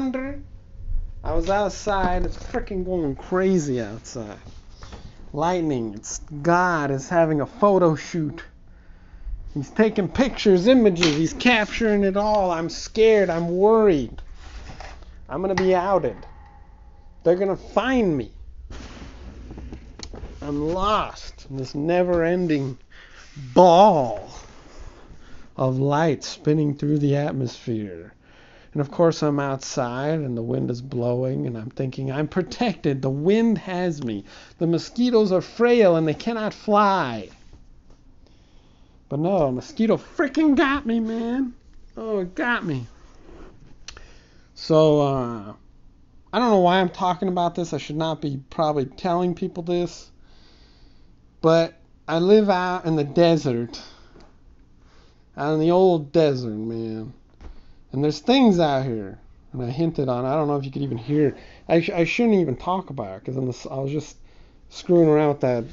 thunder? I was outside, it's freaking going crazy outside. Lightning, it's God is having a photo shoot. He's taking pictures, images, he's capturing it all. I'm scared, I'm worried. I'm gonna be outed. They're gonna find me. I'm lost in this never ending ball of light spinning through the atmosphere. And of course, I'm outside and the wind is blowing, and I'm thinking, I'm protected. The wind has me. The mosquitoes are frail and they cannot fly. But no, a mosquito freaking got me, man. Oh, it got me. So, uh, I don't know why I'm talking about this. I should not be probably telling people this. But I live out in the desert. Out in the old desert, man. And there's things out here. And I hinted on, I don't know if you could even hear. I, sh- I shouldn't even talk about it because I was just screwing around with that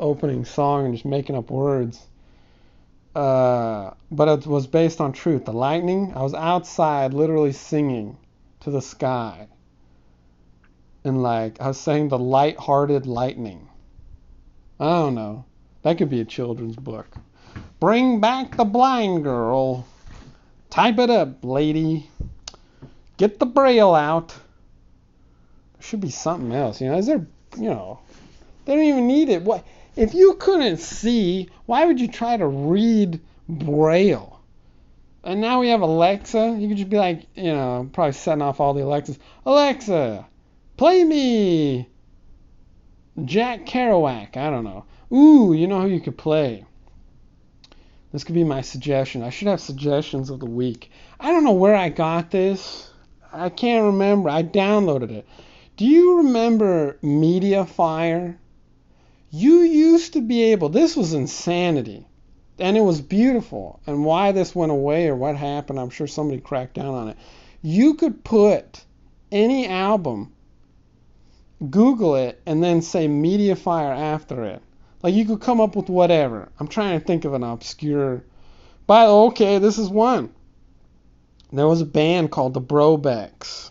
opening song and just making up words. Uh, but it was based on truth. The lightning, I was outside literally singing to the sky. And like, I was saying the light-hearted lightning. I don't know. That could be a children's book. Bring back the blind girl. Type it up, lady. Get the braille out. There should be something else. You know, is there, you know, they don't even need it. What if you couldn't see? Why would you try to read braille? And now we have Alexa. You could just be like, you know, probably setting off all the Alexas. Alexa, play me Jack Kerouac. I don't know. Ooh, you know who you could play? This could be my suggestion. I should have suggestions of the week. I don't know where I got this. I can't remember. I downloaded it. Do you remember Mediafire? You used to be able, this was insanity. And it was beautiful. And why this went away or what happened, I'm sure somebody cracked down on it. You could put any album, Google it, and then say Mediafire after it. Like you could come up with whatever. I'm trying to think of an obscure. But okay, this is one. There was a band called the Brobecks.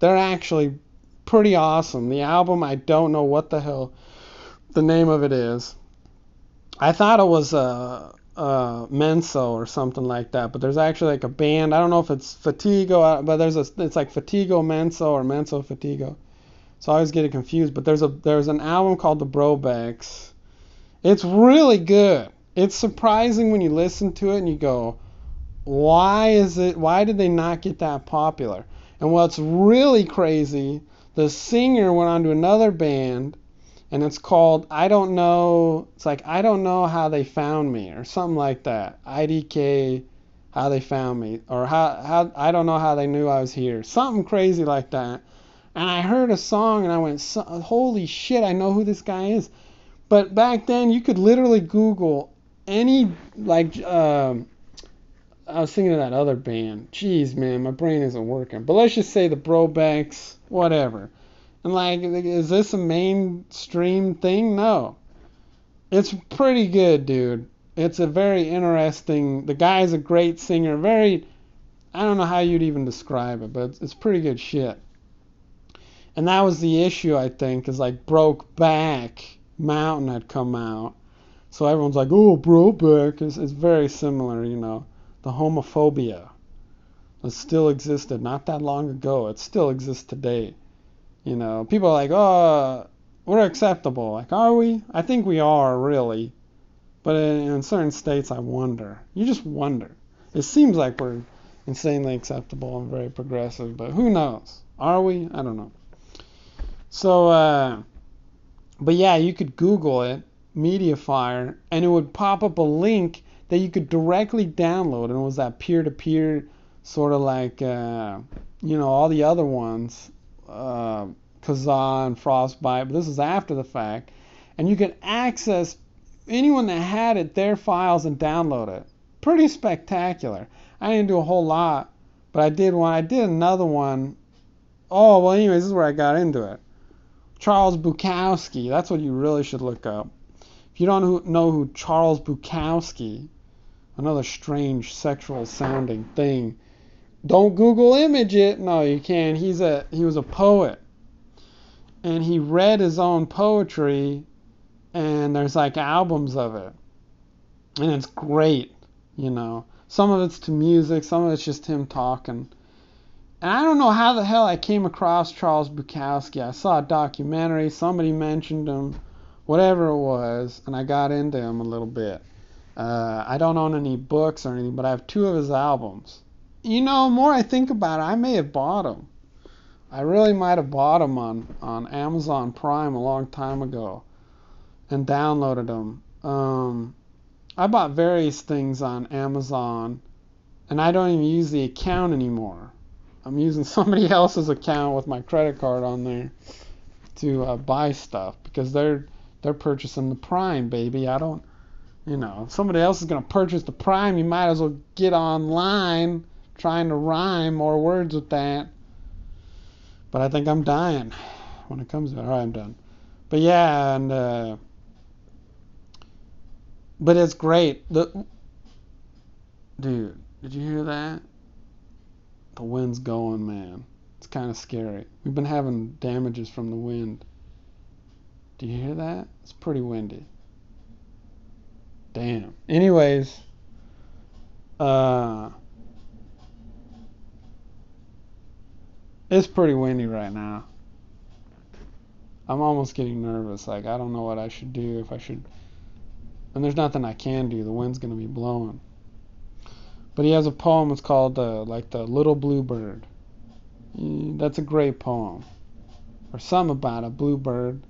They're actually pretty awesome. The album, I don't know what the hell the name of it is. I thought it was uh, uh, Menso or something like that, but there's actually like a band. I don't know if it's Fatigo, uh, but there's a it's like Fatigo Menso or Menso Fatigo. So I always get it confused. But there's a there's an album called The Brobecks. It's really good. It's surprising when you listen to it and you go, why is it? Why did they not get that popular? And what's really crazy, the singer went on to another band and it's called I don't know. It's like I don't know how they found me or something like that. IDK, how they found me or how how I don't know how they knew I was here. Something crazy like that. And I heard a song and I went, holy shit, I know who this guy is. But back then you could literally Google any like. Um, I was thinking of that other band. Jeez, man, my brain isn't working. But let's just say the Brobecks, whatever. And like, is this a mainstream thing? No. It's pretty good, dude. It's a very interesting. The guy's a great singer. Very. I don't know how you'd even describe it, but it's, pretty good shit. And that was the issue, I think, is like Brokeback Mountain had come out. So everyone's like, oh, Brokeback is, is very similar, you know. The homophobia that still existed not that long ago. It still exists today. You know, people are like, oh, we're acceptable. Like, are we? I think we are, really. But in, in certain states, I wonder. You just wonder. It seems like we're insanely acceptable and very progressive, but who knows? Are we? I don't know. So, uh, but yeah, you could Google it, Mediafire, and it would pop up a link that you could directly download, and it was that peer-to-peer sort of like, uh, you know, all the other ones uh, Kazaa and FrostWire, but this is after the fact. And you could access anyone that had it, their files, and download it. Pretty spectacular. I didn't do a whole lot, but I did one. I did another one. Oh, well, anyways, this is where I got into it. Charles Bukowski. That's what you really should look up. If you don't know who Charles Bukowski, another strange sexual sounding thing, don't Google image it. No, you can't. He's a he was a poet, and he read his own poetry, and there's like albums of it, and it's great. You know, some of it's to music, some of it's just him talking. And I don't know how the hell I came across Charles Bukowski. I saw a documentary, somebody mentioned him, whatever it was, and I got into him a little bit. Uh, I don't own any books or anything, but I have two of his albums you know, more I think about it, I may have bought them. I really might have bought them on, on Amazon Prime a long time ago and downloaded them. Um, I bought various things on Amazon and I don't even use the account anymore. I'm using somebody else's account with my credit card on there to uh, buy stuff because they're they're purchasing the Prime, baby. I don't, you know, if somebody else is gonna purchase the Prime, you might as well get online trying to rhyme more words with that. But I think I'm dying when it comes to. All right, I'm done. But yeah, and uh, but it's great. The dude, did you hear that? The wind's going, man. It's kind of scary. We've been having damages from the wind. Do you hear that? It's pretty windy. Damn. Anyways, uh It's pretty windy right now. I'm almost getting nervous. Like, I don't know what I should do if I should. And there's nothing I can do. The wind's going to be blowing. But he has a poem. It's called uh, like the Little Bluebird. That's a great poem. Or something about a bluebird.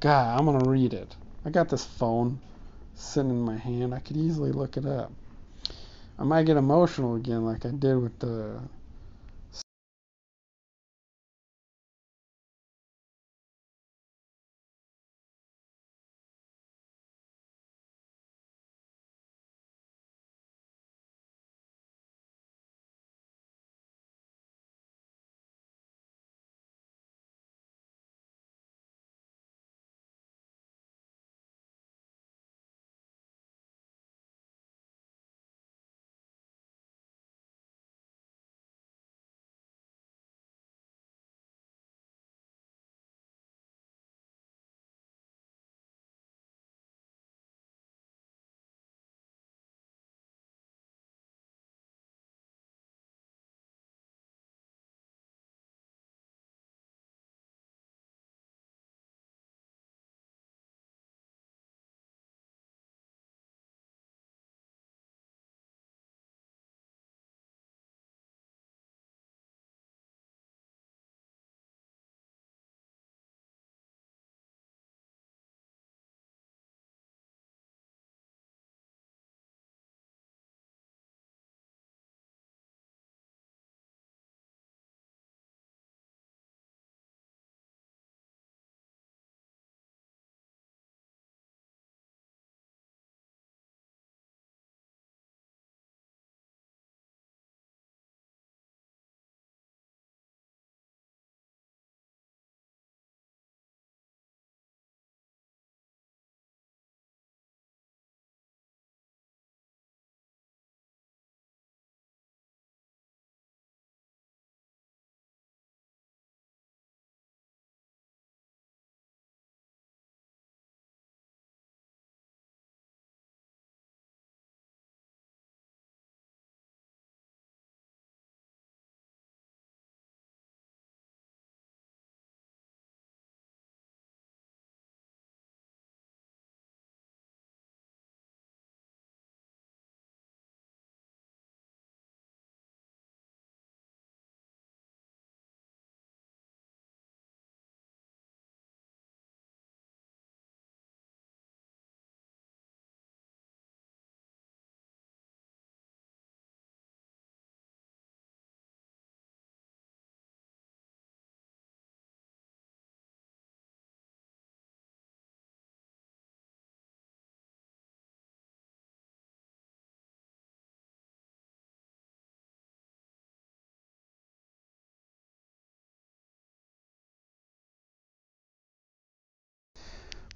God, I'm gonna read it. I got this phone sitting in my hand. I could easily look it up. I might get emotional again, like I did with the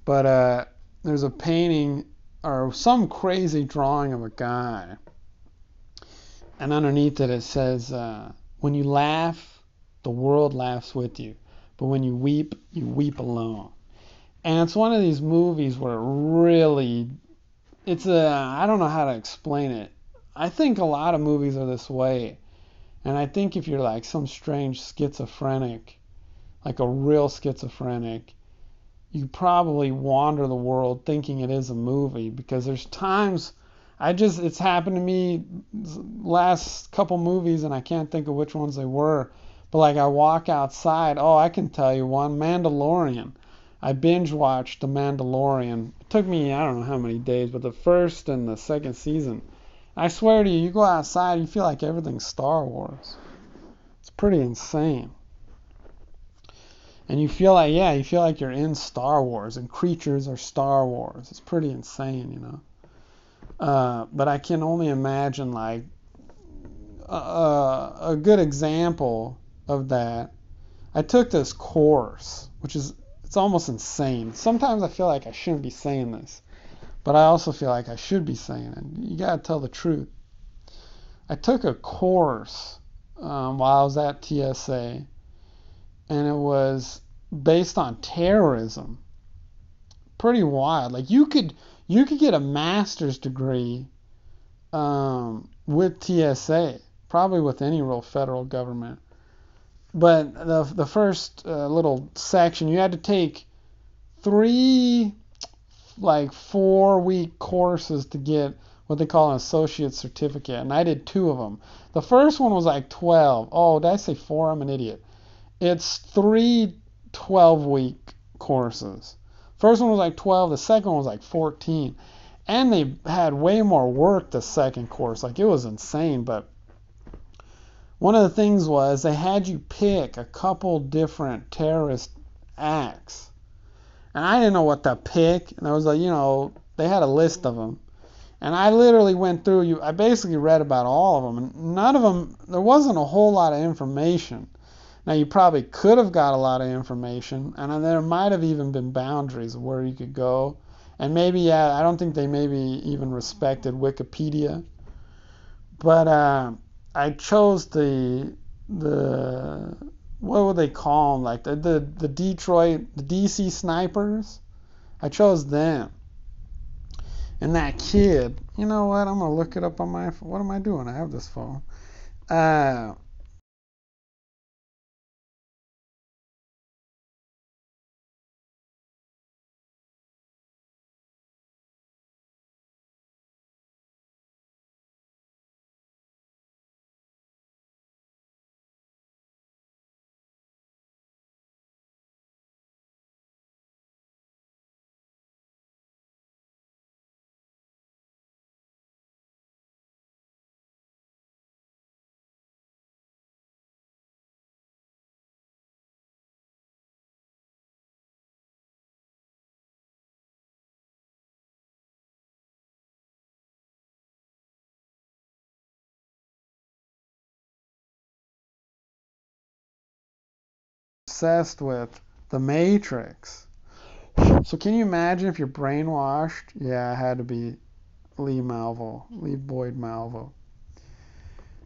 But uh, there's a painting or some crazy drawing of a guy, and underneath it it says, uh, "When you laugh, the world laughs with you, but when you weep, you weep alone." And it's one of these movies where it really, it's a I don't know how to explain it. I think a lot of movies are this way, and I think if you're like some strange schizophrenic, like a real schizophrenic you probably wander the world thinking it is a movie because there's times I just it's happened to me last couple movies and I can't think of which ones they were. But like I walk outside, oh I can tell you one, Mandalorian. I binge watched The Mandalorian. It took me I don't know how many days, but the first and the second season. I swear to you, you go outside, you feel like everything's Star Wars. It's pretty insane and you feel like yeah you feel like you're in star wars and creatures are star wars. It's pretty insane you know? Uh, but i can only imagine like uh, a good example of that. I took this course which is it's almost insane. Sometimes i feel like i shouldn't be saying this but i also feel like i should be saying it. You gotta tell the truth. I took a course um, while i was at tsa and it was based on terrorism. Pretty wild. Like you could you could get a master's degree um, with TSA, probably with any real federal government. But the the first uh, little section, you had to take three like four week courses to get what they call an associate certificate, and I did two of them. The first one was like 12. Oh, did I say four? I'm an idiot. It's three 12 week courses. First one was like 12, the second one was like 14. And they had way more work the second course. Like it was insane, but one of the things was they had you pick a couple different terrorist acts. And I didn't know what to pick. And I was like, you know, they had a list of them. And I literally went through you. I basically read about all of them, and none of them. There wasn't a whole lot of information. Now you probably could have got a lot of information, and there might have even been boundaries where you could go. And maybe, yeah, I don't think they maybe even respected Wikipedia. But uh, I chose the the what would they call them? Like the, the the Detroit, the DC snipers. I chose them. And that kid, you know what? I'm gonna look it up on my. What am I doing? I have this phone. Uh, obsessed with The Matrix. So can you imagine if you're brainwashed? Yeah, it had to be Lee Malvo, Lee Boyd Malvo.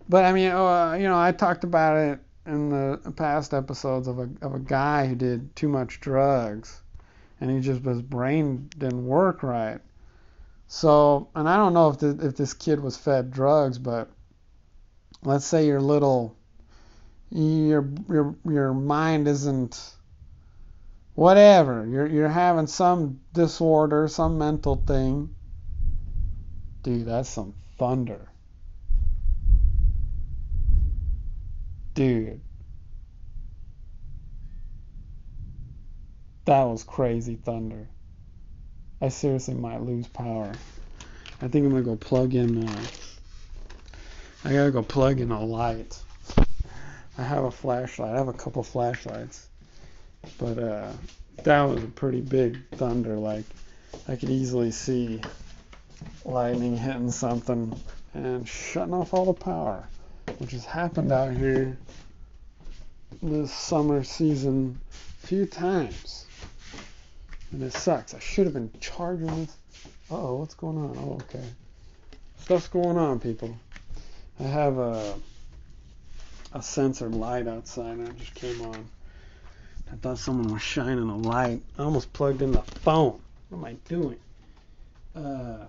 But I mean, uh, you know, I talked about it in the past episodes of a of a guy who did too much drugs, and he just his brain didn't work right. So, and I don't know if the, if this kid was fed drugs, but let's say your little your your your mind isn't whatever. You're you're having some disorder some mental thing. Dude that's some thunder. Dude. That was crazy thunder. I seriously might lose power. I think i'm gonna go plug in uh, i gotta go plug in a light I have a flashlight. I have a couple flashlights. But uh, that was a pretty big thunder. Like I could easily see lightning hitting something and shutting off all the power, which has happened out here this summer season a few times. And it sucks. I should have been charging this. oh, what's going on? Oh, okay. Stuff's going on, people. I have a a sensor light outside and it just came on. I thought someone was shining a light. I almost plugged in the phone. What am I doing? Uh,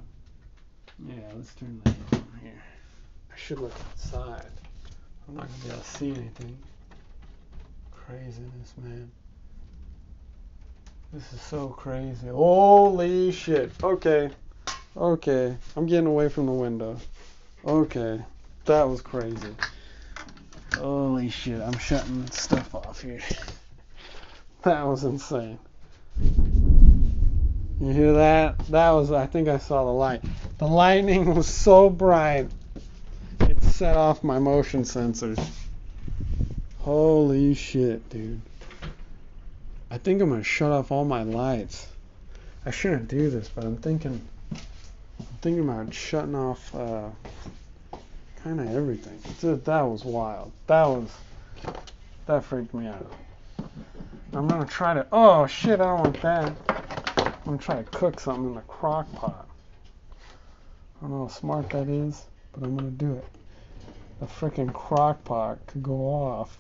yeah, let's turn that on here. I should look outside. I'm not gonna be able to see anything. Craziness, man. This is so crazy. Holy shit. Okay. Okay. I'm getting away from the window. Okay. That was crazy. Holy shit, I'm shutting stuff off here. that was insane. You hear that? That was, I think I saw the light. The lightning was so bright, it set off my motion sensors. Holy shit, dude. I think I'm gonna shut off all my lights. I shouldn't do this, but I'm thinking, I'm thinking about shutting off uh, kind of everything. That was wild. That was that freaked me out. I'm gonna try to. Oh shit! I don't want that. I'm gonna try to cook something in the crock pot. I don't know how smart that is, but I'm gonna do it. The freaking crock pot could go off.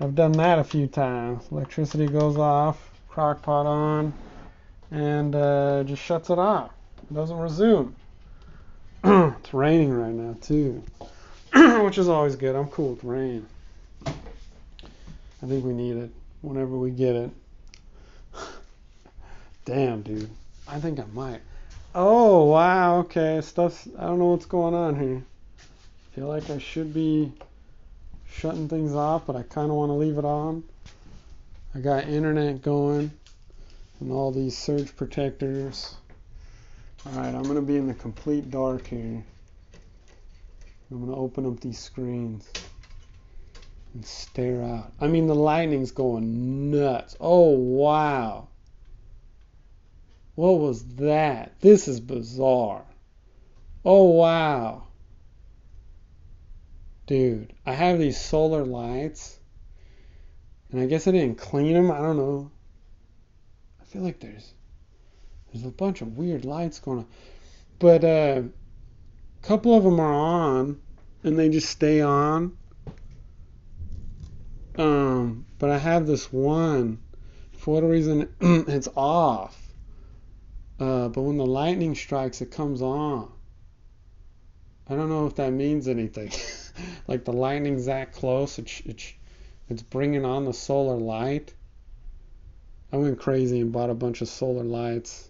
I've done that a few times. Electricity goes off, crock pot on, and uh, just shuts it off. It doesn't resume. it's raining right now too, which is always good. I'm cool with rain. I think we need it whenever we get it. Damn, dude. I think I might. Oh wow, okay. Stuff. I don't know what's going on here. Feel like I should be shutting things off, but I kind of want to leave it on. I got internet going and all these surge protectors. Alright, I'm going to be in the complete dark here. I'm going to open up these screens and stare out. I mean, the lightning's going nuts. Oh, wow. What was that? This is bizarre. Oh, wow. Dude, I have these solar lights. And I guess I didn't clean them. I don't know. I feel like there's there's a bunch of weird lights going on. But uh, a couple of them are on and they just stay on. Um, but I have this one. For whatever reason, it's off. Uh, but when the lightning strikes, it comes on. I don't know if that means anything. like the lightning's that close, it's, it's, it's bringing on the solar light. I went crazy and bought a bunch of solar lights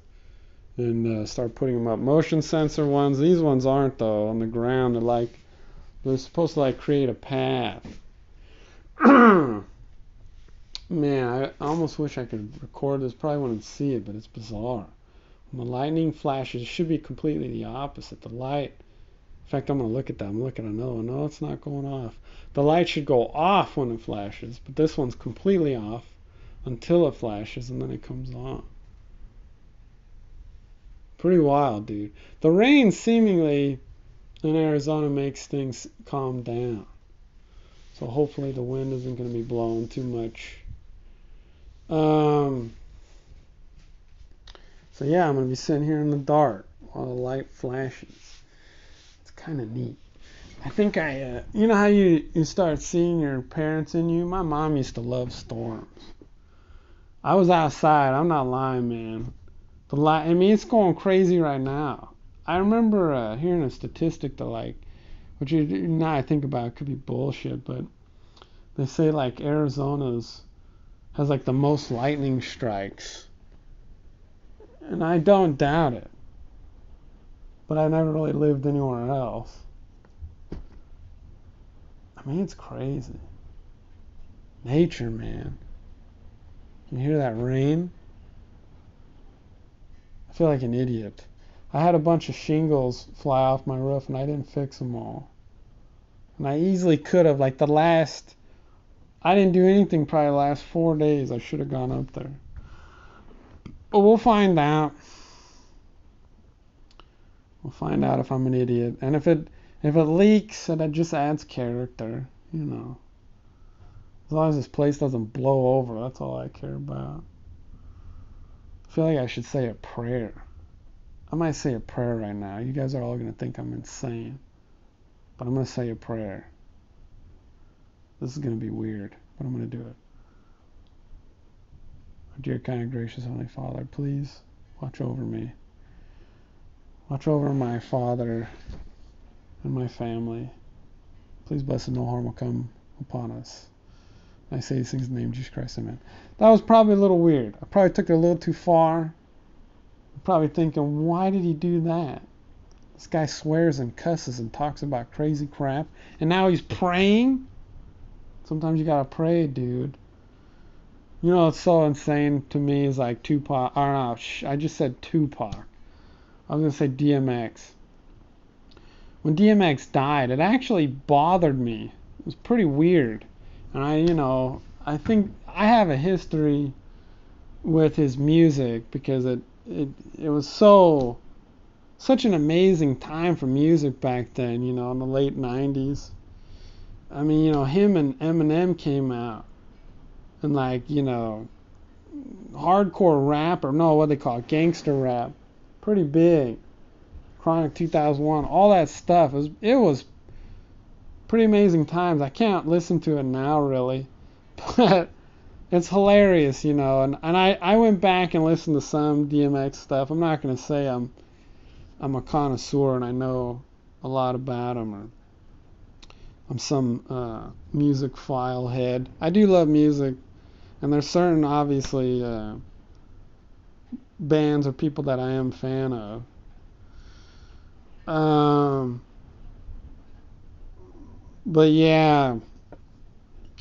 and uh, start putting them up. Motion sensor ones. These ones aren't though on the ground. They're like they're supposed to like create a path. Man, I almost wish I could record this. Probably wouldn't see it, but it's bizarre. When the lightning flashes, it should be completely the opposite. The light. In fact, I'm gonna look at that. I'm looking at another one. No, it's not going off. The light should go off when it flashes, but this one's completely off until it flashes and then it comes on. Pretty wild, dude. The rain seemingly in Arizona makes things calm down. So hopefully the wind isn't going to be blowing too much. Um, so yeah, I'm going to be sitting here in the dark while the light flashes. It's kind of neat. I think I, uh, you know how you, you start seeing your parents in you? My mom used to love storms. I was outside. I'm not lying, man. The light. I mean, it's going crazy right now. I remember uh, hearing a statistic that like, which you, now I think about it could be bullshit, but they say like Arizona's has like the most lightning strikes, and I don't doubt it. But I never really lived anywhere else. I mean, it's crazy. Nature, man. You hear that rain? I feel like an idiot. I had a bunch of shingles fly off my roof and I didn't fix them all. And I easily could have, like the last, I didn't do anything probably the last four days. I should have gone up there. But we'll find out. We'll find out if I'm an idiot. And if it if it leaks, then it just adds character, you know. As long as this place doesn't blow over, that's all I care about. I feel like I should say a prayer. I might say a prayer right now. You guys are all going to think I'm insane. But I'm going to say a prayer. This is going to be weird, but I'm going to do it. Dear, kind, and gracious Heavenly Father, please watch over me. Watch over my father and my family. Please bless and no harm will come upon us. I say these things in the name of Jesus Christ, amen. That was probably a little weird. I probably took it a little too far. I'm probably thinking, why did he do that? This guy swears and cusses and talks about crazy crap, and now he's praying? Sometimes you gotta pray, dude. You know what's so insane to me is like Tupac, or no, I just said Tupac. I was gonna say DMX. When DMX died, it actually bothered me. It was pretty weird and I, you know, I think I have a history with his music because it it it was so such an amazing time for music back then, you know, in the late 90s. I mean, you know, him and Eminem came out and like, you know, hardcore rap or no, what they call it, gangster rap. Pretty big. Chronic 2001, all that stuff. It was, it was pretty amazing times. I can't listen to it now really, but it's hilarious, you know. And and I I went back and listened to some DMX stuff. I'm not gonna say I'm I'm a connoisseur and I know a lot about him or I'm some uh, music file head. I do love music, and there's certain obviously uh, bands or people that I am fan of. Um, but yeah,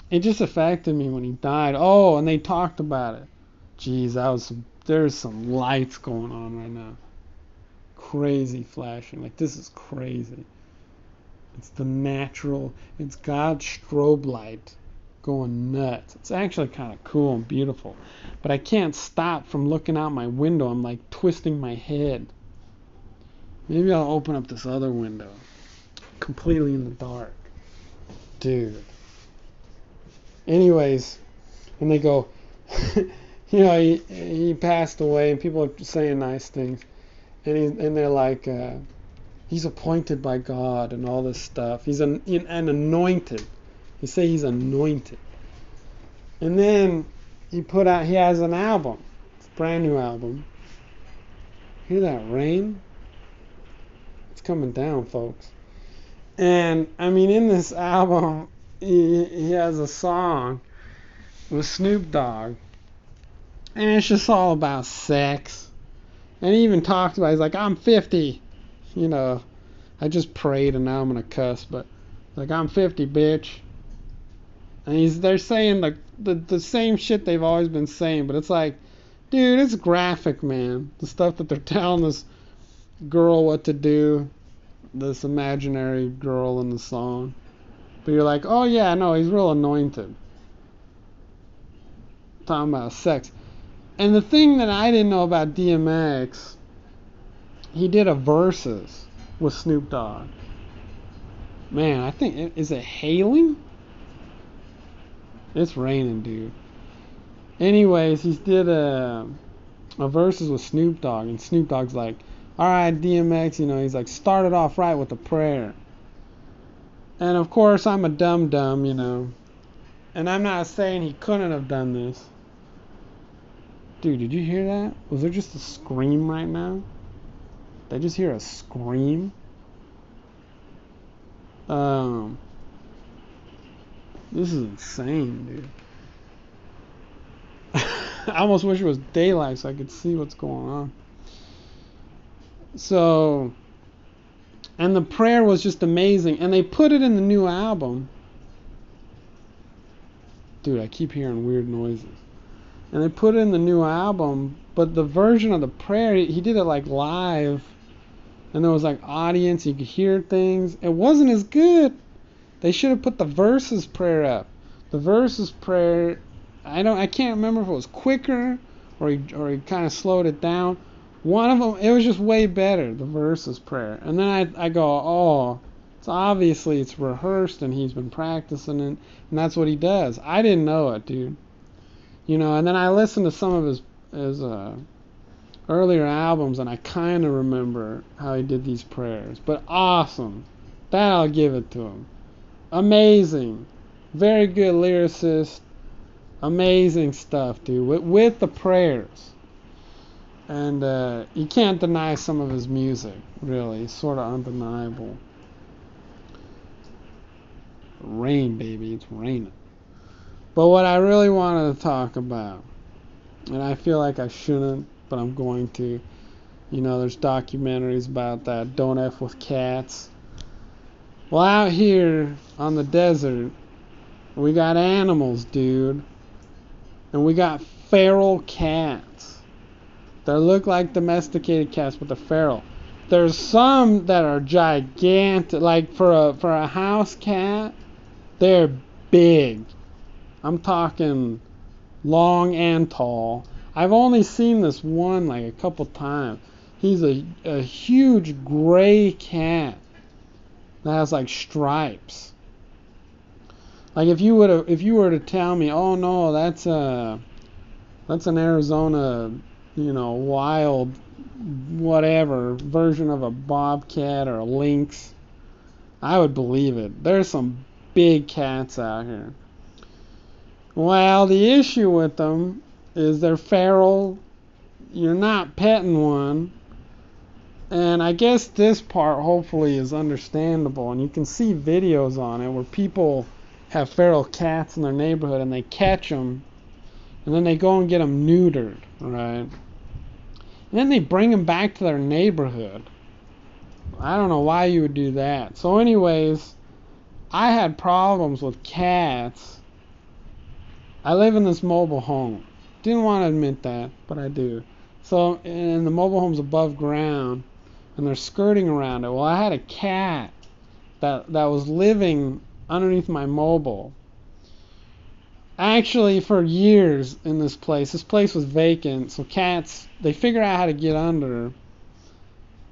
it just affected me when he died. Oh, and they talked about it. Jeez, that was there's some lights going on right now. Crazy flashing. Like this is crazy. It's the natural. It's God's strobe light going nuts. It's actually kind of cool and beautiful. But I can't stop from looking out my window. I'm like twisting my head. Maybe I'll open up this other window. Completely in the dark. Dude. Anyways, and they go, you know, he, he passed away, and people are saying nice things. And, he, and they're like, uh, he's appointed by God and all this stuff. He's an, an anointed. He say he's anointed. And then he put out, he has an album, brand new album. Hear that rain? It's coming down, folks. And I mean, in this album, he, he has a song with Snoop Dogg, and it's just all about sex. And he even talks about, he's like, I'm 50, you know. I just prayed and now I'm gonna cuss, but like I'm 50, bitch. And he's they're saying like the the same shit they've always been saying, but it's like, dude, it's graphic, man. The stuff that they're telling this girl what to do, this imaginary girl in the song. But you're like, oh yeah, no, he's real anointed. Talking about sex. And the thing that I didn't know about DMX, he did a verses with Snoop Dogg. Man, I think is it hailing? It's raining, dude. Anyways, he did a a verses with Snoop Dogg, and Snoop Dogg's like, "All right, DMX, you know," he's like, "Started off right with a prayer." And of course, I'm a dumb dumb, you know, and I'm not saying he couldn't have done this. Dude, did you hear that? Was there just a scream right now? Did I just hear a scream? Um, this is insane, dude. I almost wish it was daylight so I could see what's going on. So, and the prayer was just amazing. And they put it in the new album. Dude, I keep hearing weird noises. And they put it in the new album, but the version of the prayer, he did it like live. And there was like audience, you could hear things. It wasn't as good. They should have put the verses prayer up. The verses prayer, I don't, I can't remember if it was quicker or he, or he kind of slowed it down. One of them, it was just way better. The verses prayer, and then I, I go, oh, it's obviously it's rehearsed and he's been practicing it, and that's what he does. I didn't know it, dude. You know, and then I listened to some of his his uh, earlier albums, and I kind of remember how he did these prayers. But awesome, that I'll give it to him. Amazing, very good lyricist. Amazing stuff, dude. With, with the prayers and uh, you can't deny some of his music. Really, it's sort of undeniable. Rain, baby, it's raining. But what I really wanted to talk about, and I feel like I shouldn't, but I'm going to. You know, there's documentaries about that. Don't f with cats. Well, out here on the desert, we got animals, dude, and we got feral cats they look like domesticated cats, but they're feral. There's some that are gigantic, like for a for a house cat, they're big. I'm talking long and tall. I've only seen this one like a couple times. He's a, a huge gray cat that has like stripes. Like if you would if you were to tell me, oh no, that's a that's an Arizona you know, wild, whatever version of a bobcat or a lynx, I would believe it. There's some big cats out here. Well, the issue with them is they're feral. You're not petting one. And I guess this part hopefully is understandable. And you can see videos on it where people have feral cats in their neighborhood and they catch them and then they go and get them neutered, right? And then they bring them back to their neighborhood. I don't know why you would do that. So, anyways, I had problems with cats. I live in this mobile home. Didn't want to admit that, but I do. So, and the mobile home's above ground, and they're skirting around it. Well, I had a cat that that was living underneath my mobile. Actually, for years in this place, this place was vacant, so cats they figured out how to get under.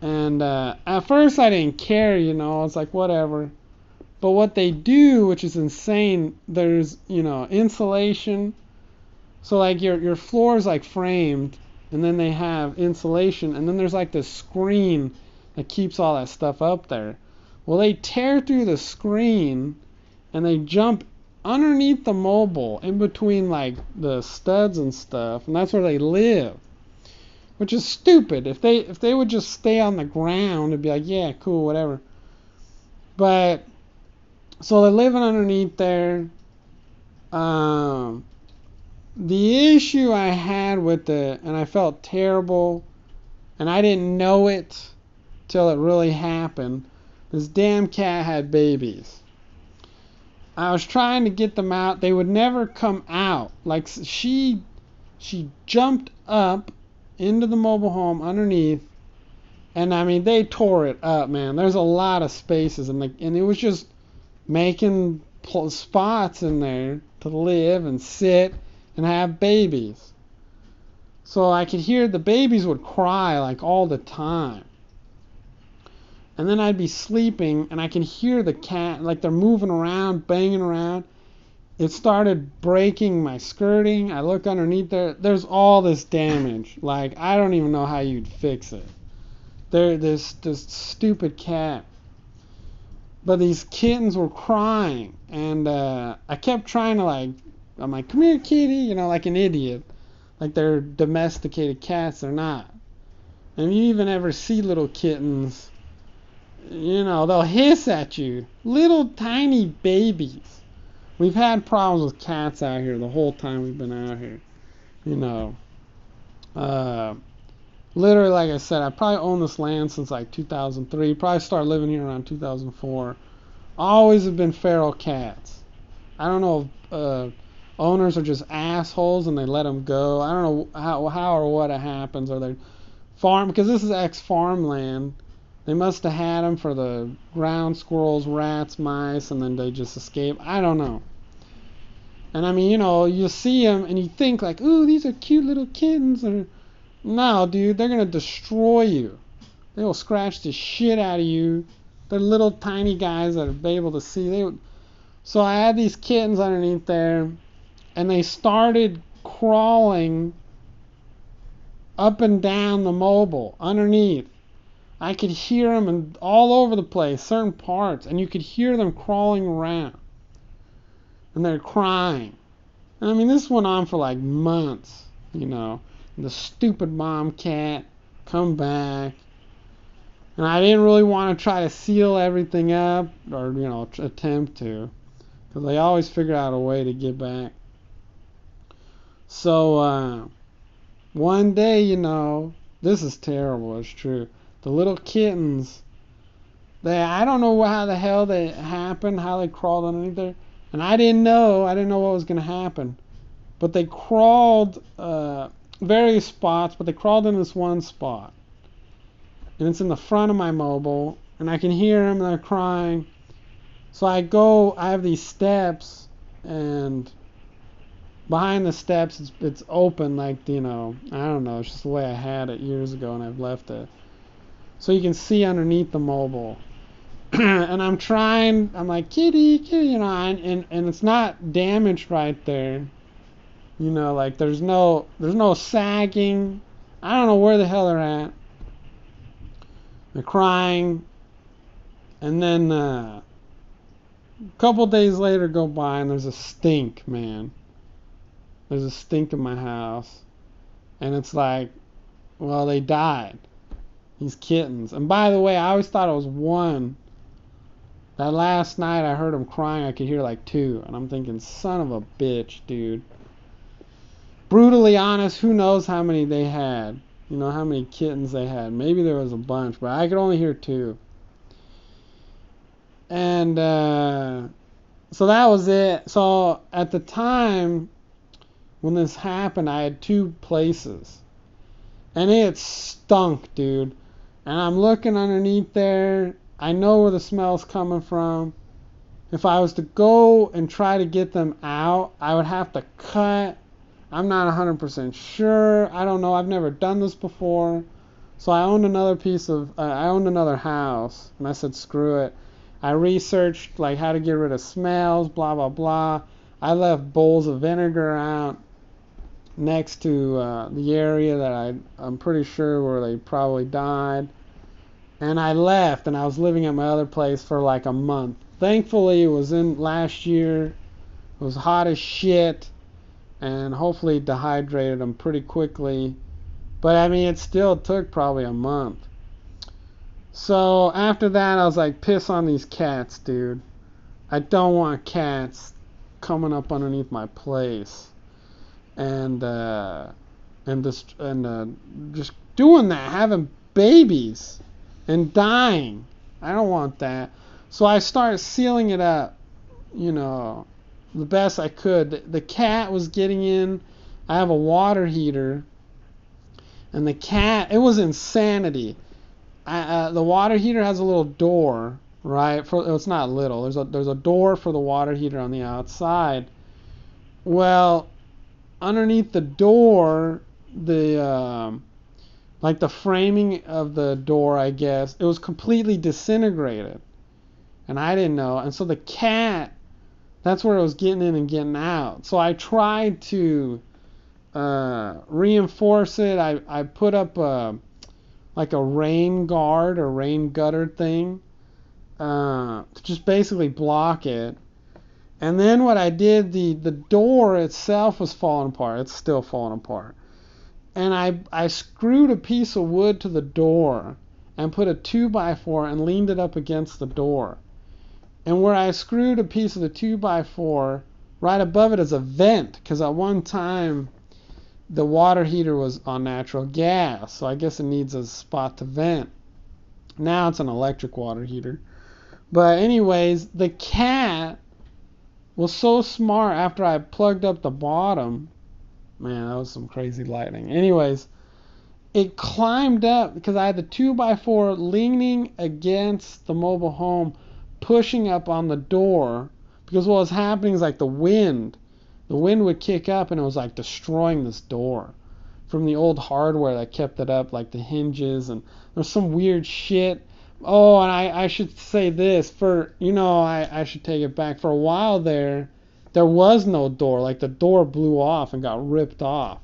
And uh, at first, I didn't care, you know. I was like, whatever. But what they do, which is insane, there's you know insulation. So like your your floor is like framed, and then they have insulation, and then there's like this screen that keeps all that stuff up there. Well, they tear through the screen and they jump underneath the mobile in between like the studs and stuff, and that's where they live. Which is stupid. If they if they would just stay on the ground and be like, yeah, cool, whatever. But so they're living underneath there. Um, the issue I had with it, and I felt terrible, and I didn't know it till it really happened. This damn cat had babies. I was trying to get them out. They would never come out. Like she she jumped up into the mobile home underneath and I mean they tore it up, man. There's a lot of spaces and like and it was just making spots in there to live and sit and have babies. So I could hear the babies would cry like all the time and then I'd be sleeping and I can hear the cat like they're moving around, banging around. It started breaking my skirting. I look underneath there. There's all this damage. Like I don't even know how you'd fix it. There, this this stupid cat. But these kittens were crying, and uh, I kept trying to like, I'm like, come here, kitty, you know, like an idiot, like they're domesticated cats. They're not. And you even ever see little kittens you know, they'll hiss at you. Little tiny babies. We've had problems with cats out here the whole time we've been out here. You know, uh, literally, like I said, I probably owned this land since like 2003. Probably started living here around 2004. Always have been feral cats. I don't know if uh, owners are just assholes and they let them go. I don't know how, how or what happens. Or they farm because this is ex farmland they must have had them for the ground squirrels, rats, mice, and then they just escape. I don't know. And I mean, you know, you see them and you think like, ooh, these are cute little kittens. Or no, dude, they're gonna destroy you. They will scratch the shit out of you. They're little tiny guys that are able to see. They would... So I had these kittens underneath there, and they started crawling up and down the mobile underneath. I could hear them and all over the place, certain parts, and you could hear them crawling around. And they're crying. And I mean, this went on for like months, you know. And the stupid mom cat come back. And I didn't really want to try to seal everything up or, you know, attempt to. Because they always figure out a way to get back. So, uh, one day, you know, this is terrible, it's true the little kittens. They I don't know how the hell they happened, how they crawled underneath there, and I didn't know. I didn't know what was gonna happen, but they crawled uh, various spots, but they crawled in this one spot, and it's in the front of my mobile, and I can hear them. They're crying. So I go. I have these steps, and behind the steps it's, it's open like you know i don't know it's just the way i had it years ago and i've left it so you can see underneath the mobile. and I'm trying, I'm like, kitty, kitty, you know, and, and it's not damaged right there. You know, like there's no, there's no sagging. I don't know where the hell they're at. They're crying. And then uh, a couple days later go by and there's a stink, man. There's a stink in my house. And it's like, well, they died. These kittens. And by the way, I always thought it was one. That last night I heard them crying. I could hear like two. And I'm thinking, son of a bitch, dude. Brutally honest, who knows how many they had. you know, how many kittens they had. Maybe there was a bunch, but I could only hear two. And uh, so that was it. So at the time when this happened, I had two places. And it stunk, dude. And I'm looking underneath there. I know where the smell's coming from. If I was to go and try to get them out, I would have to cut. I'm not 100% sure. I don't know. I've never done this before. So I owned another piece of, uh, I owned another house, and I said, screw it. I researched like how to get rid of smells, blah blah blah. I left bowls of vinegar out next to uh, the area that I, I'm pretty sure where they probably died. And I left, and I was living at my other place for like a month. Thankfully, it was in last year. It was hot as shit, and hopefully dehydrated them pretty quickly. But I mean, it still took probably a month. So after that, I was like, piss on these cats, dude. I don't want cats coming up underneath my place and uh, and just and uh, just doing that, having babies and dying. I don't want that. So I started sealing it up, you know, the best I could. The, cat was getting in. I have a water heater, and the cat. It was insanity. I, uh, the water heater has a little door, right? For it's not little. There's a there's a door for the water heater on the outside. Well, underneath the door, the um, like the framing of the door, I guess, it was completely disintegrated, and I didn't know. And so the cat, that's where it was getting in and getting out. So I tried to uh, reinforce it. I I put up a like a rain guard or rain gutter thing uh, to just basically block it. And then what I did, the, the door itself was falling apart. It's still falling apart. And I, I screwed a piece of wood to the door and put a 2 by 4 and leaned it up against the door. And where I screwed a piece of the 2 by 4 right above it is a vent, because at one time the water heater was on natural gas, so I guess it needs a spot to vent. Now it's an electric water heater. But anyways, the cat was so smart after I plugged up the bottom. Man, that was some crazy lightning. Anyways, it climbed up because I had the 2x4 leaning against the mobile home, pushing up on the door. Because what was happening is like the wind, the wind would kick up and it was like destroying this door from the old hardware that kept it up, like the hinges and there's some weird shit Oh, and I, I should say this for you know I, I should take it back. For a while there, there was no door. Like the door blew off and got ripped off.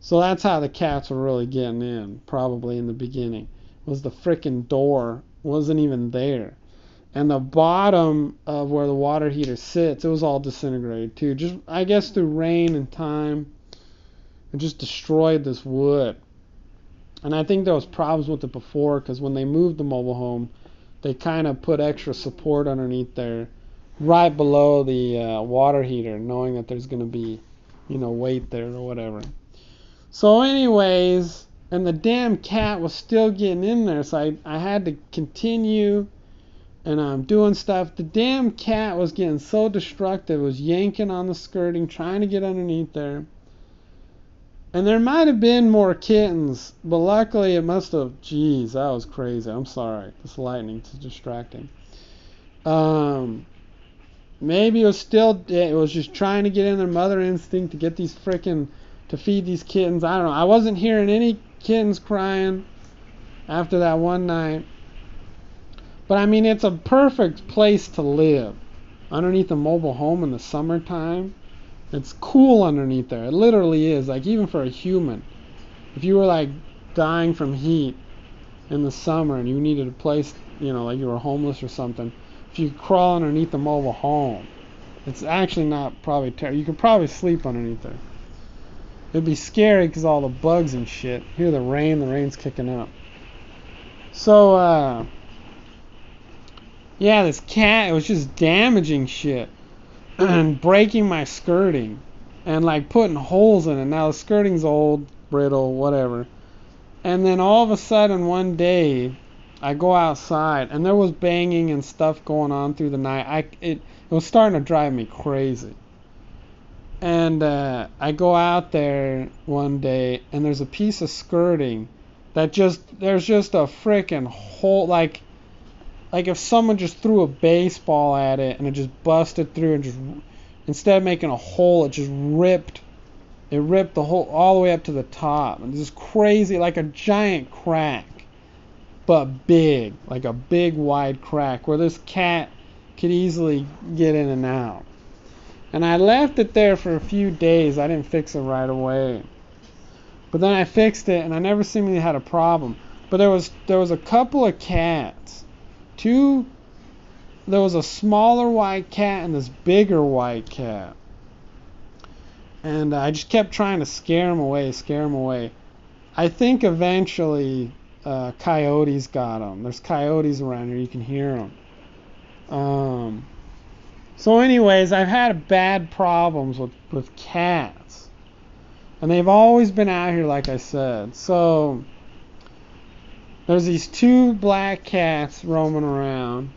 So that's how the cats were really getting in, probably in the beginning. Was the freaking door wasn't even there. And the bottom of where the water heater sits, it was all disintegrated too. Just I guess through rain and time, it just destroyed this wood. And I think there was problems with it before because when they moved the mobile home, they kind of put extra support underneath there, right below the uh, water heater, knowing that there's going to be, you know, weight there or whatever. So, anyways, and the damn cat was still getting in there, so I, I had to continue and I'm um, doing stuff. The damn cat was getting so destructive, it was yanking on the skirting, trying to get underneath there. And there might have been more kittens, but luckily it must have. Jeez, that was crazy. I'm sorry. This lightning is distracting. Um, maybe it was still. It was just trying to get in their mother instinct to get these freaking to feed these kittens. I don't know. I wasn't hearing any kittens crying after that one night. But I mean, it's a perfect place to live underneath a mobile home in the summertime. It's cool underneath there. It literally is. Like even for a human, if you were like dying from heat in the summer and you needed a place, you know, like you were homeless or something, if you crawl underneath the mobile home, it's actually not probably terrible. You could probably sleep underneath there. It'd be scary because all the bugs and shit. Hear the rain, the rain's kicking up. So, uh, yeah, this cat, it was just damaging shit and breaking my skirting and like putting holes in it. Now the skirting's old, brittle, whatever. And then all of a sudden one day I go outside and there was banging and stuff going on through the night. I it, it was starting to drive me crazy. And uh, I go out there one day and there's a piece of skirting that just there's just a freaking hole like like if someone just threw a baseball at it and it just busted through and just instead of making a hole it just ripped it ripped the hole all the way up to the top. And just crazy like a giant crack but big like a big wide crack where this cat could easily get in and out. And I left it there for a few days. I didn't fix it right away. But then I fixed it and I never seemingly had a problem. But there was there was a couple of cats two there was a smaller white cat and this bigger white cat and I just kept trying to scare them away, scare them away. I think eventually uh, coyotes got them. There's coyotes around here, you can hear them. Um, so, anyways, I've had bad problems with, with cats. And they've always been out here, like I said. So, there's these two black cats roaming around.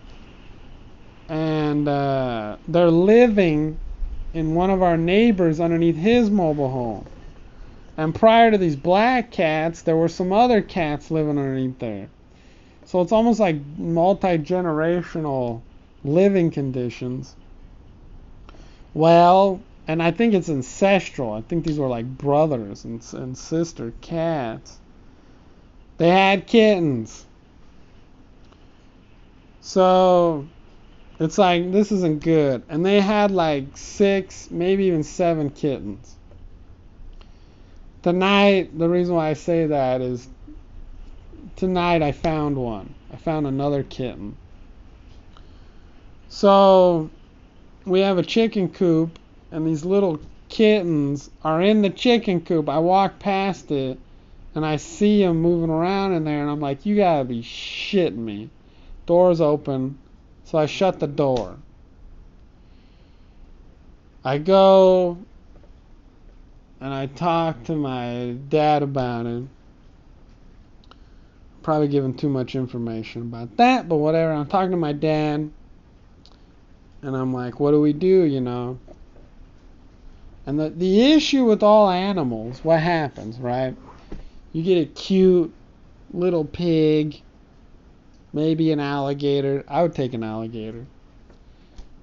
And uh, they're living in one of our neighbors underneath his mobile home. And prior to these black cats, there were some other cats living underneath there. So it's almost like multi generational living conditions. Well, and I think it's ancestral. I think these were like brothers and, and sister cats. They had kittens. So it's like this isn't good. And they had like six, maybe even seven kittens. Tonight, the reason why I say that is tonight I found one. I found another kitten. So we have a chicken coop, and these little kittens are in the chicken coop. I walk past it, and I see him moving around in there, and I'm like, you gotta be shitting me. Door's open. So I shut the door. I go and I talk to my dad about it. Probably giving too much information about that, but whatever. I'm talking to my dad and I'm like, what do we do, you know? And the the issue with all animals, what happens, right? You get a cute little pig Maybe an alligator. I would take an alligator.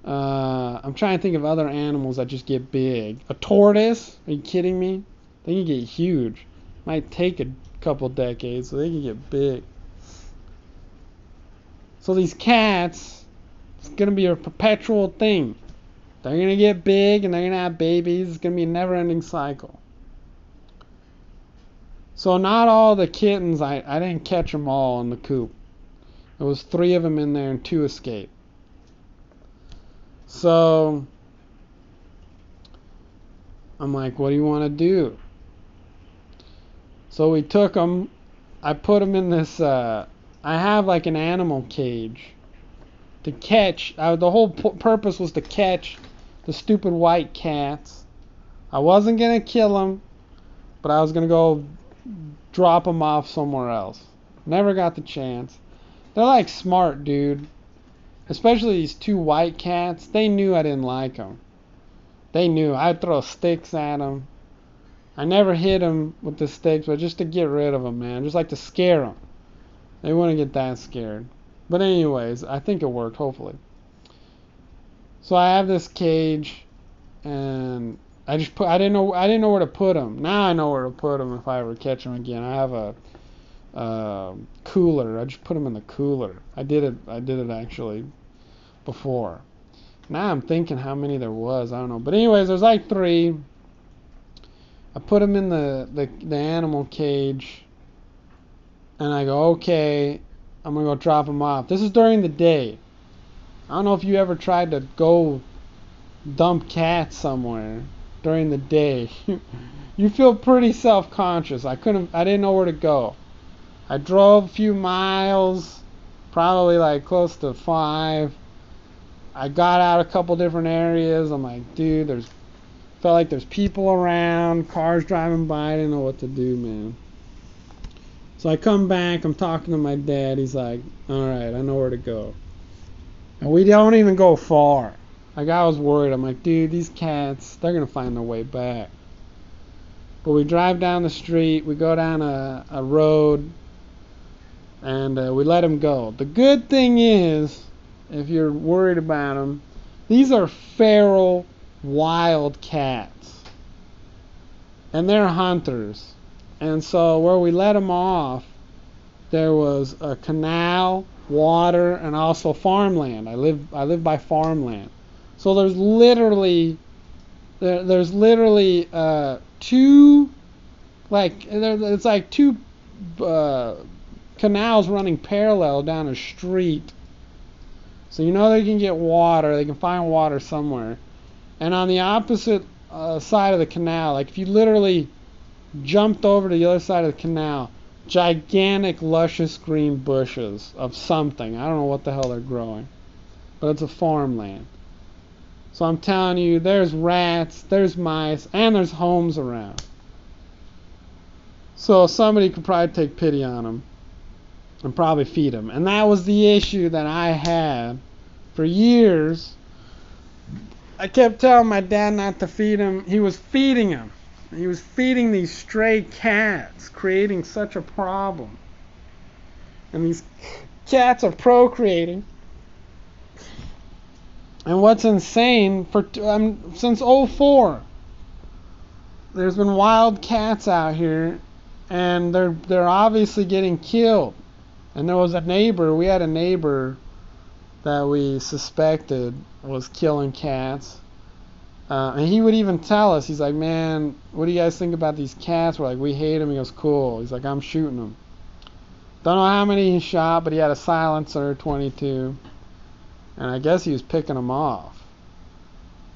Uh, I'm trying to think of other animals that just get big. A tortoise? Are you kidding me? They can get huge. Might take a couple decades, so they can get big. So these cats, it's gonna be a perpetual thing. They're gonna get big and they're gonna have babies. It's gonna be a never-ending cycle. So not all the kittens, I, I didn't catch them all in the coop. There was three of them in there and two escaped. So I'm like, what do you want to do? So we took them. I put them in this. Uh, I have like an animal cage to catch. Uh, the whole p- purpose was to catch the stupid white cats. I wasn't gonna kill them, but I was gonna go drop them off somewhere else. Never got the chance. They're like smart, dude. Especially these two white cats. They knew I didn't like them. They knew. I'd throw sticks at them. I never hit them with the sticks, but just to get rid of them, man. Just like to scare them. They wouldn't get that scared. But anyways, I think it worked, hopefully. So I have this cage, and I just put. I didn't know. I didn't know where to put them. Now I know where to put them if I ever catch them again. I have a uh, cooler. I just put them in the cooler. I did it. I did it actually before. Now I'm thinking how many there was. I don't know. But anyways, there's like three. I put them in the, the, the animal cage. And I go, okay, I'm to go drop them off. This is during the day. I don't know if you ever tried to go dump cats somewhere during the day. you feel pretty self-conscious. I couldn't I didn't know where to go. I drove a few miles, probably like close to five. I got out a couple different areas. I'm like, dude, there's felt like there's people around, cars driving by. I didn't know what to do, man. So I come back, I'm talking to my dad. He's like, all right, I know where to go. And we don't even go far. Like, I was worried. I'm like, dude, these cats, they're to find their way back. But we drive down the street, we go down a, a road, and uh, we let them go. The good thing is, if you're worried about them, these are feral wild cats. And they're hunters. And so where we let them off, there was a canal, water, and also farmland. I live I live by farmland. So there's literally there, there's literally uh, two like it's like two uh, canals running parallel down a street. So you know they can get water, they can find water somewhere. And on the opposite uh, side of the canal, like if you literally jumped over to the other side of the canal, gigantic luscious green bushes of something. I don't know what the hell they're growing. But it's a farmland. So I'm telling you, there's rats, there's mice, and there's homes around. So somebody could probably take pity on them and probably feed them. And that was the issue that I had for years. I kept telling my dad not to feed him. He was feeding him. He was feeding these stray cats, creating such a problem. And these cats are procreating. And what's insane for um, since 04, there's been wild cats out here, and they're they're obviously getting killed. And there was a neighbor. We had a neighbor that we suspected was killing cats uh, and he would even tell us, he's like, man, what do you guys think about these cats? We're like, we hate them. He goes, cool. He's like, I'm shooting them. Don't know how many he shot, but he had a silencer, 22. And I guess he was picking them off.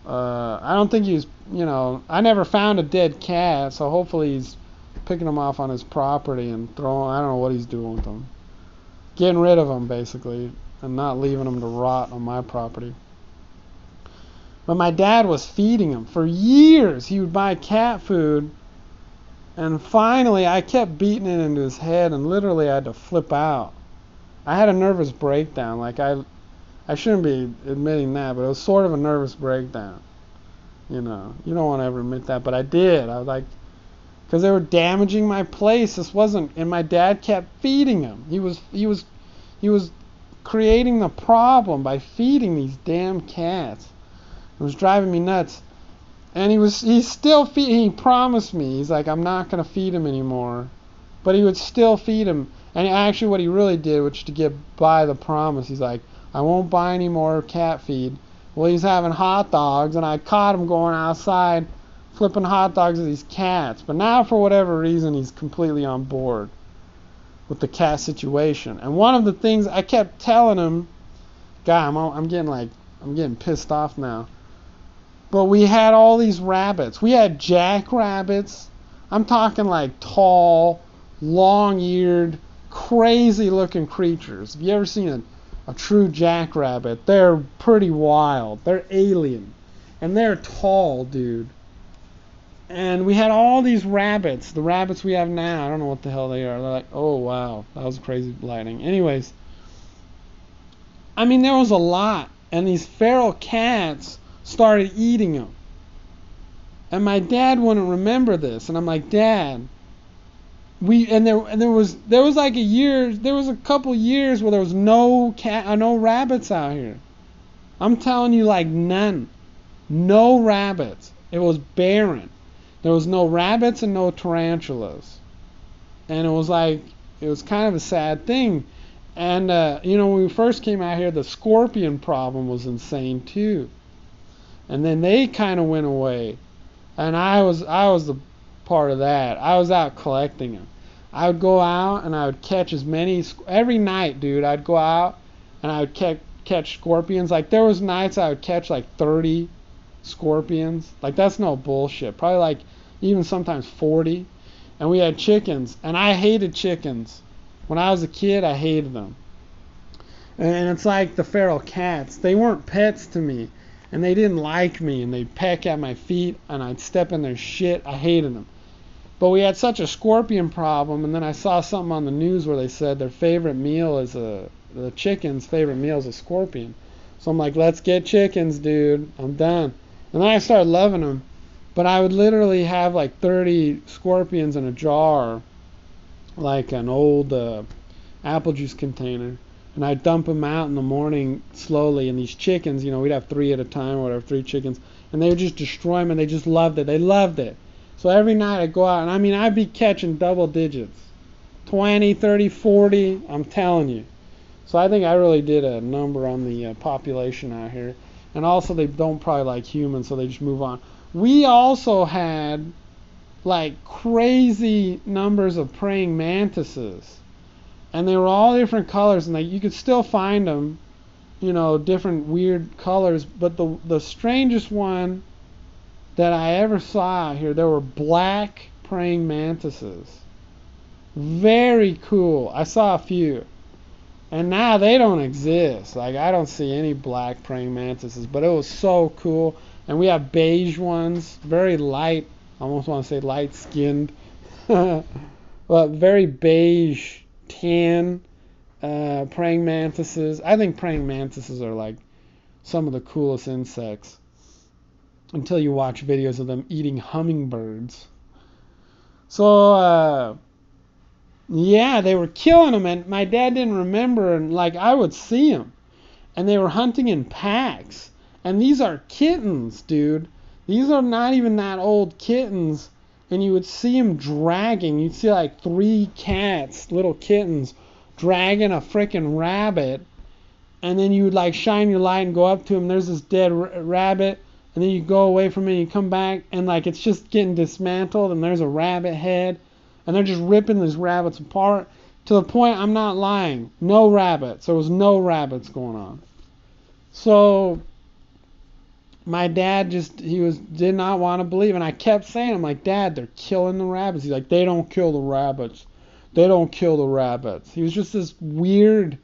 Uh, I don't think he was, you know, I never found a dead cat, so hopefully he's picking them off on his property and throwing, I don't know what he's doing with them. Getting rid of them, basically, and not leaving them to rot on my property. But my dad was feeding them. for years. He would buy cat food. And finally, I kept beating it into his head, and literally, I had to flip out. I had a nervous breakdown. Like I, I shouldn't be admitting that, but it was sort of a nervous breakdown. You know, you don't want to ever admit that, but I did. I was like, because they were damaging my place. This wasn't, and my dad kept feeding them. He was, he was, he was creating the problem by feeding these damn cats. It was driving me nuts. And he was he's still feeding. He promised me. He's like, I'm not gonna feed him anymore. But he would still feed him. And actually, what he really did, which to get by the promise, he's like, I won't buy any more cat feed. Well, he's having hot dogs, and I caught him going outside, flipping hot dogs at these cats. But now, for whatever reason, he's completely on board with the cat situation. And one of the things I kept telling him, God, I'm, I'm getting like, I'm getting pissed off now. But we had all these rabbits. We had jackrabbits. I'm talking like tall, long eared, crazy looking creatures. Have you ever seen a, a true jackrabbit? They're pretty wild. They're alien. And they're tall, dude. And we had all these rabbits. The rabbits we have now, I don't know what the hell they are. They're like, oh wow, that was crazy lighting. Anyways, I mean, there was a lot. And these feral cats started eating them. And my dad wouldn't remember this, and I'm like, Dad, we and there and there was there was like a year, there was a couple years where there was no cat, uh, no rabbits out here. I'm telling you, like none, no rabbits. It was barren. There was no rabbits and no tarantulas, and it was like it was kind of a sad thing. And uh, you know, when we first came out here, the scorpion problem was insane too and then they kind of went away, and I was I was the part of that. I was out collecting them. I would go out and I would catch as many every night, dude. I'd go out and I would catch catch scorpions. Like there was nights I would catch like 30 scorpions. Like that's no bullshit. Probably like even sometimes 40. And we had chickens, and I hated chickens. When I was a kid, I hated them. And it's like the feral cats. They weren't pets to me and they didn't like me and they'd peck at my feet and I'd step in their shit. I hated them. But we had such a scorpion problem, and then I saw something on the news where they said their favorite meal is a the chicken's favorite meal is a scorpion. So I'm like, let's get chickens, dude. I'm done. And then I started loving them. But I would literally have like 30 scorpions in a jar, like an old uh, apple juice container. And I'd dump them out in the morning slowly. And these chickens, you know, we'd have three at a time or whatever, three chickens. And they would just destroy them and they just loved it. They loved it. So every night I'd go out and I mean, I'd be catching double digits 20, 30, 40. I'm telling you. So I think I really did a number on the uh, population out here. And also, they don't probably like humans, so they just move on. We also had like crazy numbers of praying mantises, and they were all different colors, and like you could still find them, you know, different weird colors. But the the strangest one that I ever saw out here, there were black praying mantises. Very cool. I saw a few. And now they don't exist. Like I don't see any black praying mantises, but it was so cool. And we have beige ones, very light. I almost want to say light skinned, but very beige tan uh, praying mantises. I think praying mantises are like some of the coolest insects until you watch videos of them eating hummingbirds. So uh, yeah, they were killing them, and my dad didn't remember, and like I would see them, and they were hunting in packs, and these are kittens, dude. These are not even that old kittens, and you would see them dragging. You'd see like three cats, little kittens, dragging a freaking rabbit, and then you would like shine your light and go up to them. There's this dead r- rabbit, and then you go away from it, and you come back, and like it's just getting dismantled, and there's a rabbit head and they're just ripping these rabbits apart to the point I'm not lying. No rabbits. There was no rabbits going on. So my dad just he was did not want to believe and I kept saying I'm like dad they're killing the rabbits he's like they don't kill the rabbits they don't kill the rabbits he was just this weird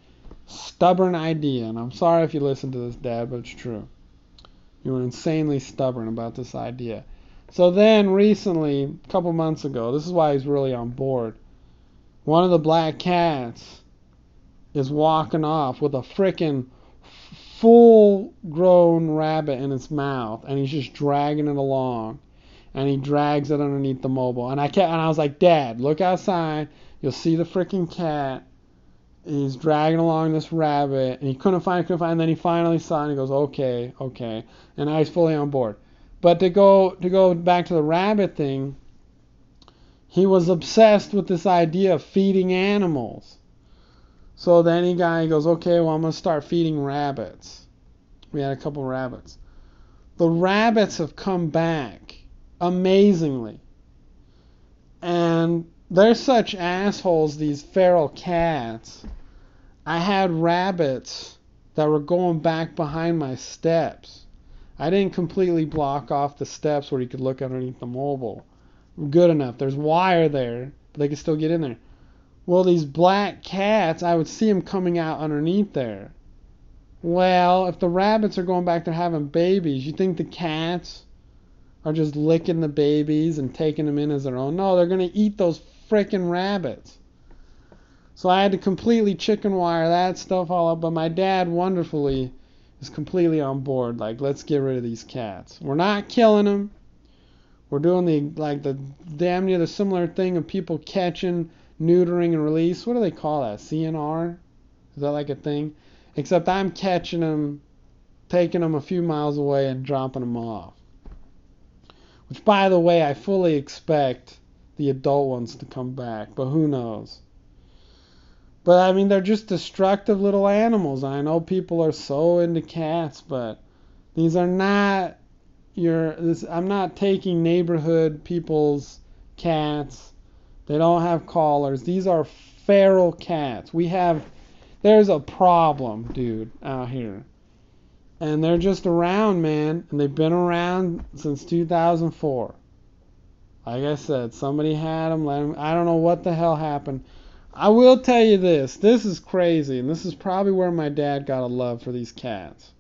stubborn idea and I'm sorry if you listen to this dad but it's true you were insanely stubborn about this idea. So then recently, a couple months ago, this is why he's really on board. One of the black cats is walking off with a freaking full grown rabbit in its mouth and he's just dragging it along and he drags it underneath the mobile. And I kept and I was like dad look outside. You'll see the freaking cat he's dragging along this rabbit and he couldn't find couldn't find and then he finally saw it and he goes okay okay and I was fully on board but to go to go back to the rabbit thing, he was obsessed with this idea of feeding animals. So then he guy goes, okay, well I'm gonna start feeding rabbits. We had a couple rabbits. The rabbits have come back amazingly. And they're such assholes, these feral cats. I had rabbits that were going back behind my steps I didn't completely block off the steps where you could look underneath the mobile. Good enough. There's wire there, but they could still get in there. Well, these black cats, I would see them coming out underneath there. Well, if the rabbits are going back there having babies, you think the cats are just licking the babies and taking them in as their own? No, they're going to eat those frickin' rabbits. So I had to completely chicken wire that stuff all up, but my dad wonderfully is completely on board. Like, let's get rid of these cats. We're not killing them. We're doing the like the damn near the similar thing of people catching, neutering, and release. What do they call that? CNR? Is that like a thing? Except I'm catching them, taking them a few miles away, and dropping them off. Which, by the way, I fully expect the adult ones to come back, but who knows? But I mean, they're just destructive little animals. I know people are so into cats, but these are not your. This, I'm not taking neighborhood people's cats. They don't have collars. These are feral cats. We have. There's a problem, dude, out here. And they're just around, man. And they've been around since 2004. Like I said, somebody had them. Let them I don't know what the hell happened. I will tell you this. This is crazy, and this is probably where my dad got a love for these cats.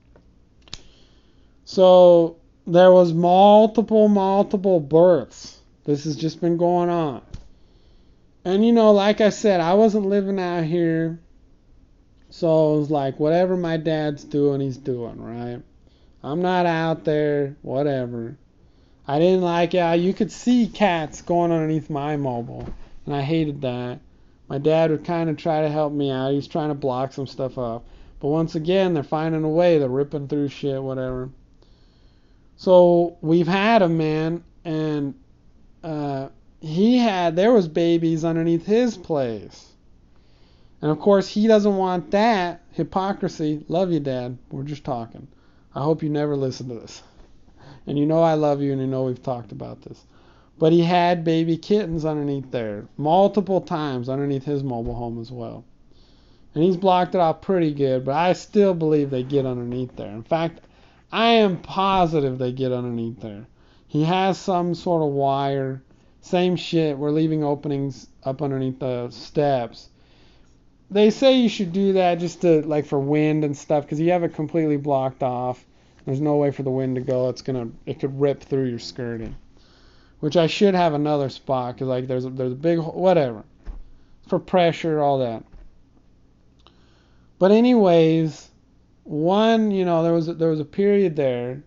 So there was multiple, multiple births This has just been going on. And you know, like I said, I wasn't living out here. So it was like, whatever my dad's doing, he's doing, right? I'm not out there, whatever. I didn't like it. You could see cats going underneath my mobile, and I hated that. My dad would kind of try to help me out. He's trying to block some stuff off. But once again, they're finding a way. They're ripping through shit, whatever. So we've had a man, and uh, he had there was babies underneath his place, and of course he doesn't want that hypocrisy. Love you, Dad. We're just talking. I hope you never listen to this. And you know I love you, and you know we've talked about this. But he had baby kittens underneath there, multiple times underneath his mobile home as well. And he's blocked it off pretty good, but I still believe they get underneath there. In fact, I am positive they get underneath there. He has some sort of wire. Same shit. We're leaving openings up underneath the steps. They say you should do that just to like for wind and stuff because you have it completely blocked off. There's no way for the wind to go. It's gonna it could rip through your skirting. Which I should have another spot because like there's a, there's a big whatever for pressure all that. But anyways, one, you know, there was a, there was a period there,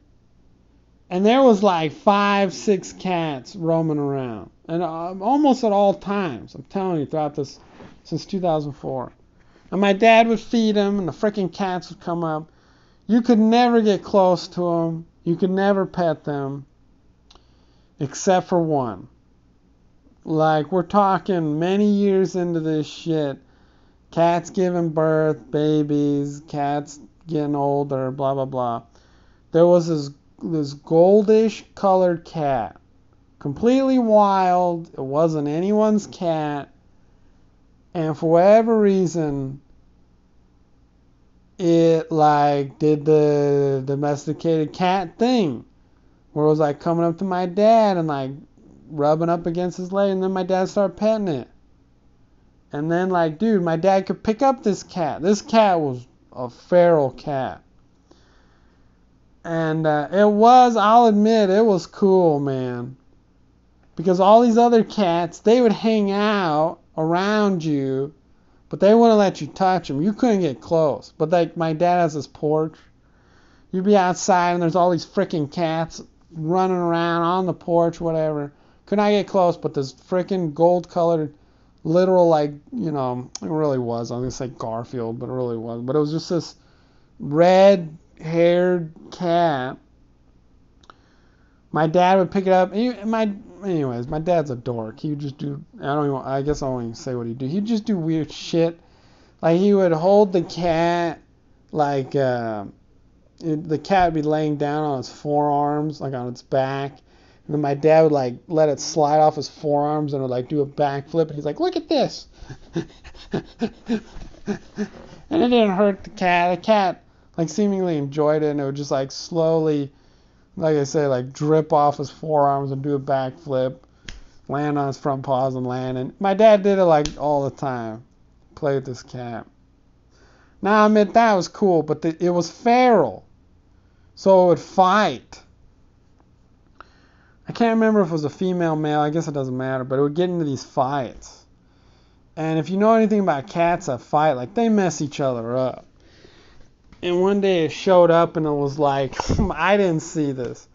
and there was like five, six cats roaming around, and uh, almost at all times. I'm telling you, throughout this since 2004. And my dad would feed them, and the freaking cats would come up. You could never get close to them. You could never pet them, except for one. Like we're talking many years into this shit. Cats giving birth, babies, cats getting older, blah blah blah. There was this this goldish colored cat, completely wild. It wasn't anyone's cat, and for whatever reason, it like did the domesticated cat thing, where it was like coming up to my dad and like rubbing up against his leg, and then my dad started petting it. And then, like, dude, my dad could pick up this cat. This cat was a feral cat. And uh, it was, I'll admit, it was cool, man. Because all these other cats, they would hang out around you, but they wouldn't let you touch them. You couldn't get close. But like my dad has this porch. You'd be outside and there's all these freaking cats running around on the porch, whatever. Could not get close, but this freaking gold colored literal like you know it really was. I was gonna say Garfield, but it really was. But it was just this red haired cat. My dad would pick it up. He, my anyways, my dad's a dork. He would just do. I don't even. I guess I won't even say what he'd do. He'd just do weird shit. Like he would hold the cat like uh, it, the cat would be laying down on its forearms, like on its back, and then my dad would like let it slide off his forearms and would like do a backflip. And he's like, look at this. and it didn't hurt the cat. The cat like seemingly enjoyed it and it would just like slowly, like I say, like drip off his forearms and do a backflip, land on his front paws and land. And my dad did it like all the time. Play with this cat. Now I admit that was cool, but the, it was feral, so it would fight. I can't remember if it was a female male. I guess it doesn't matter, but it would get into these fights. And if you know anything about cats that fight, like they mess each other up. And one day it showed up and it was like, I didn't see this.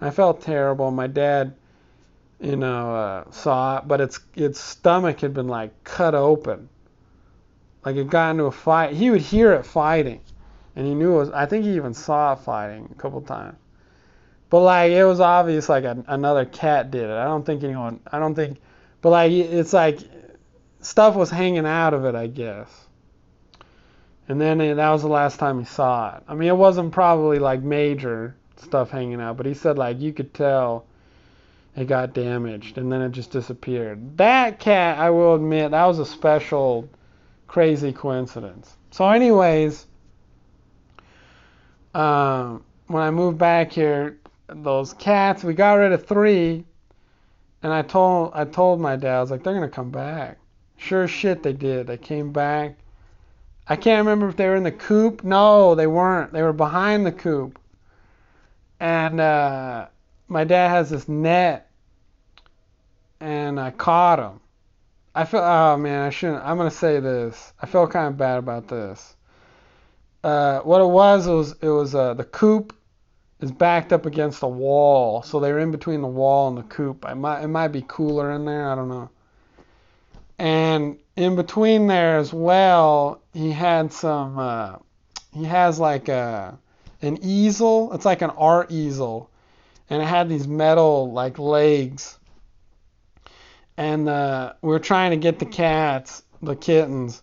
I felt terrible. My dad, you know, uh, saw it, but its its stomach had been like cut open. Like it got into a fight. He would hear it fighting, and he knew it was. I think he even saw it fighting a couple times. But like it was obvious like a, another cat did it. I don't think anyone. I don't think. But like it's like stuff was hanging out of it, I guess. And then that was the last time he saw it. I mean, it wasn't probably like major stuff hanging out, but he said like you could tell it got damaged and then it just disappeared. That cat, I will admit, that was a special crazy coincidence. So anyways, um, when I moved back here, those cats. We got rid of three, and I told I told my dad I was like, they're gonna come back. Sure shit, they did. They came back. I can't remember if they were in the coop. No, they weren't. They were behind the coop. And uh, my dad has this net and I caught him. I feel oh man, I shouldn't. I'm gonna say this. I feel kind of bad about this. Uh, what it was it was it was uh, the coop is backed up against the wall, so they were in between the wall and the coop. I might it might be cooler in there. I don't know. And in between there as well, he had some. Uh, he has like a an easel. It's like an art easel, and it had these metal like legs. And uh, we're trying to get the cats, the kittens,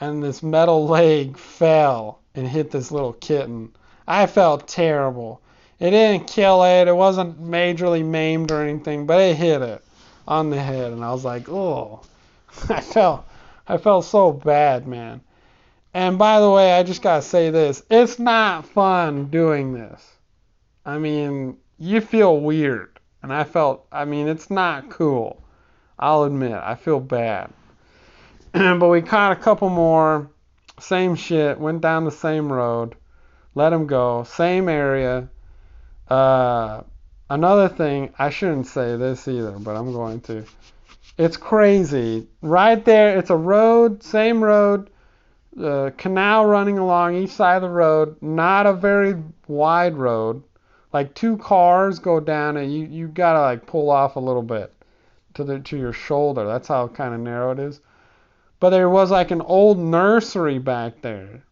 and this metal leg fell and hit this little kitten. I felt terrible. It didn't kill it. It wasn't majorly maimed or anything, but it hit it on the head, and I was like, oh, I felt, I felt so bad, man. And by the way, I just gotta say this: it's not fun doing this. I mean, you feel weird, and I felt. I mean, it's not cool. I'll admit, I feel bad. but we caught a couple more. Same shit. Went down the same road. Let him go. Same area. Uh, another thing, I shouldn't say this either, but I'm going to. It's crazy. Right there, it's a road, same road, uh, canal running along each side of the road, not a very wide road. Like two cars go down and you, you gotta like pull off a little bit to the to your shoulder. That's how kind of narrow it is. But there was like an old nursery back there.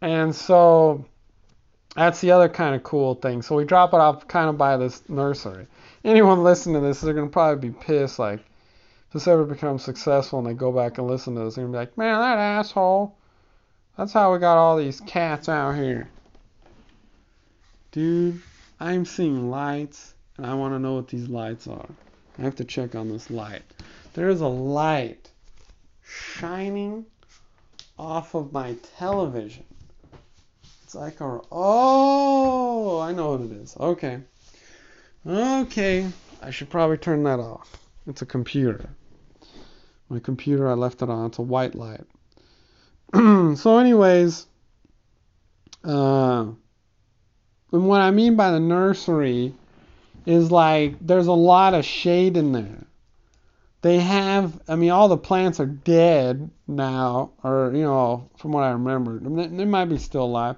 And so that's the other kind of cool thing. So we drop it off kind of by this nursery. Anyone listening to this, they're going to probably be pissed. Like, if this ever becomes successful and they go back and listen to this, they're going to be like, man, that asshole. That's how we got all these cats out here. Dude, I'm seeing lights, and I want to know what these lights are. I have to check on this light. There is a light shining off of my television. It's like a oh, I know what it is. Okay, okay. I should probably turn that off. It's a computer. My computer, I left it on. It's a white light. so, anyways, uh, and what I mean by the nursery is like there's a lot of shade in there. They have, I mean, all the plants are dead now, or you know, from what I remember, they might be still alive.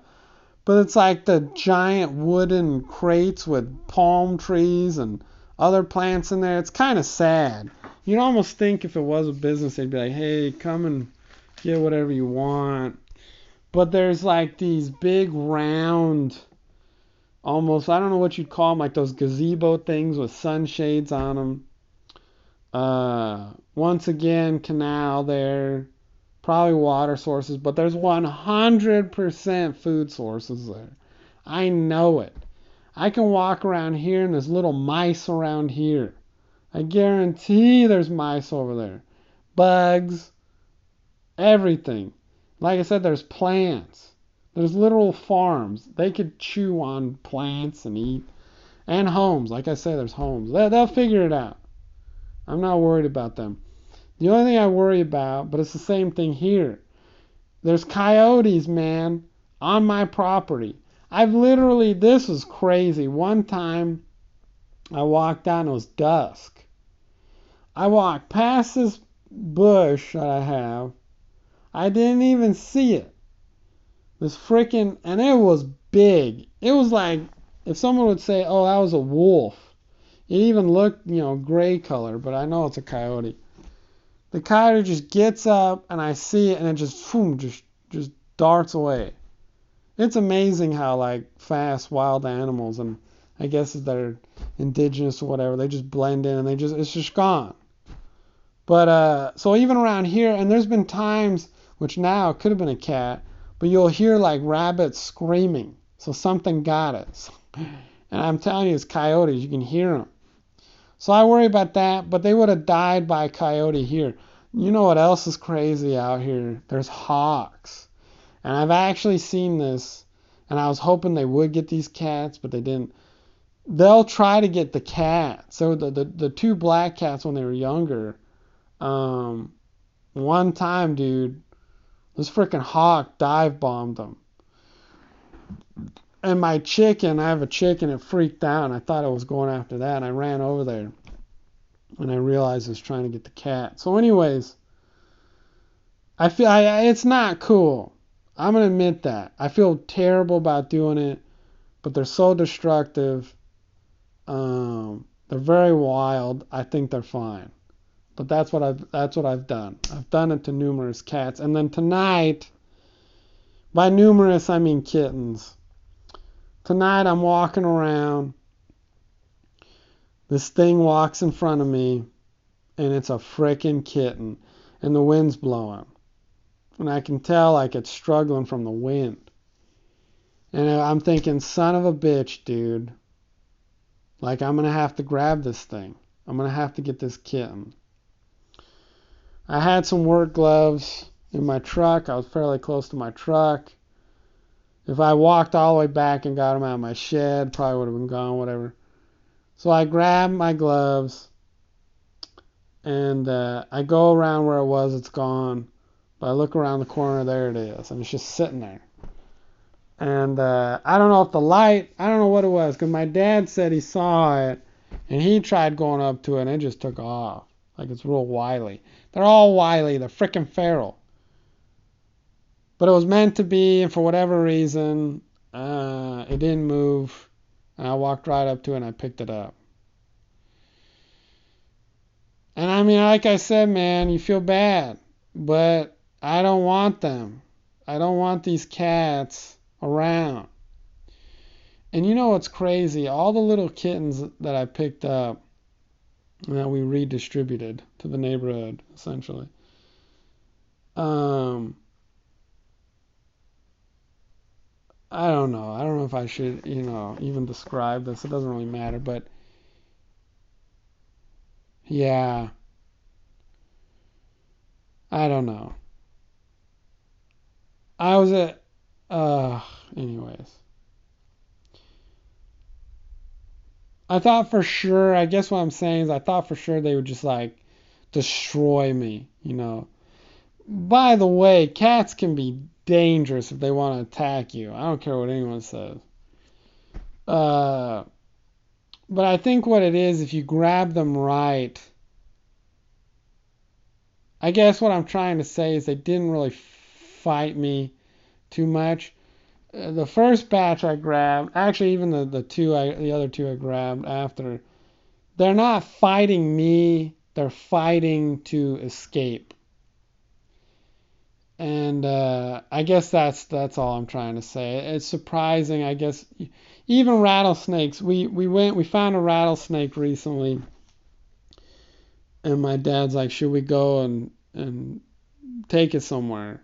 But it's like the giant wooden crates with palm trees and other plants in there. It's kind of sad. You'd almost think if it was a business, they'd be like, hey, come and get whatever you want. But there's like these big round, almost, I don't know what you'd call them, like those gazebo things with sunshades on them. Uh, once again, canal there probably water sources, but there's 100% food sources there. I know it. I can walk around here and there's little mice around here. I guarantee there's mice over there. Bugs, everything. Like I said, there's plants. There's literal farms. They could chew on plants and eat. And homes. Like I said, there's homes. They'll figure it out. I'm not worried about them. The only thing I worry about, but it's the same thing here. There's coyotes, man, on my property. I've literally, this is crazy. One time I walked down, it was dusk. I walked past this bush that I have. I didn't even see it. This freaking, and it was big. It was like, if someone would say, oh, that was a wolf. It even looked, you know, gray color, but I know it's a coyote. The coyote just gets up and I see it and it just boom, just just darts away. It's amazing how like fast wild animals and I guess they're indigenous or whatever, they just blend in and they just it's just gone. But uh so even around here and there's been times which now could have been a cat, but you'll hear like rabbits screaming. So something got it. And I'm telling you, it's coyotes. You can hear them. So I worry about that, but they would have died by a coyote here. You know what else is crazy out here? There's hawks. And I've actually seen this, and I was hoping they would get these cats, but they didn't. They'll try to get the cat. So the, the, the two black cats when they were younger, um, one time, dude, this freaking hawk dive bombed them. And my chicken, I have a chicken, it freaked out. I thought it was going after that. I ran over there. And I realized I was trying to get the cat. So, anyways, I feel I, it's not cool. I'm gonna admit that. I feel terrible about doing it, but they're so destructive. Um, they're very wild. I think they're fine. But that's what I've that's what I've done. I've done it to numerous cats. And then tonight, by numerous I mean kittens. Tonight I'm walking around. This thing walks in front of me, and it's a frickin' kitten, and the wind's blowing. And I can tell like it's struggling from the wind. And I'm thinking, son of a bitch, dude. Like I'm gonna have to grab this thing. I'm gonna have to get this kitten. I had some work gloves in my truck. I was fairly close to my truck. If I walked all the way back and got them out of my shed, probably would have been gone, whatever. So I grab my gloves and uh, I go around where it was, it's gone. But I look around the corner, there it is, and it's just sitting there. And uh, I don't know if the light, I don't know what it was, because my dad said he saw it, and he tried going up to it, and it just took off. Like it's real wily. They're all wily. They're freaking feral. But it was meant to be, and for whatever reason, uh, it didn't move. And I walked right up to it and I picked it up. And I mean, like I said, man, you feel bad, but I don't want them. I don't want these cats around. And you know what's crazy? All the little kittens that I picked up and that we redistributed to the neighborhood, essentially. Um, I don't know. I don't know if I should, you know, even describe this. It doesn't really matter, but yeah. I don't know. I was at uh anyways. I thought for sure, I guess what I'm saying is I thought for sure they would just like destroy me, you know. By the way, cats can be dangerous if they want to attack you. I don't care what anyone says. Uh, but I think what it is, if you grab them right, I guess what I'm trying to say is they didn't really fight me too much. Uh, the first batch I grabbed, actually even the, the two I the other two I grabbed after, they're not fighting me, they're fighting to escape. And uh, I guess that's that's all I'm trying to say. It's surprising, I guess. Even rattlesnakes. We we went we found a rattlesnake recently, and my dad's like, should we go and and take it somewhere?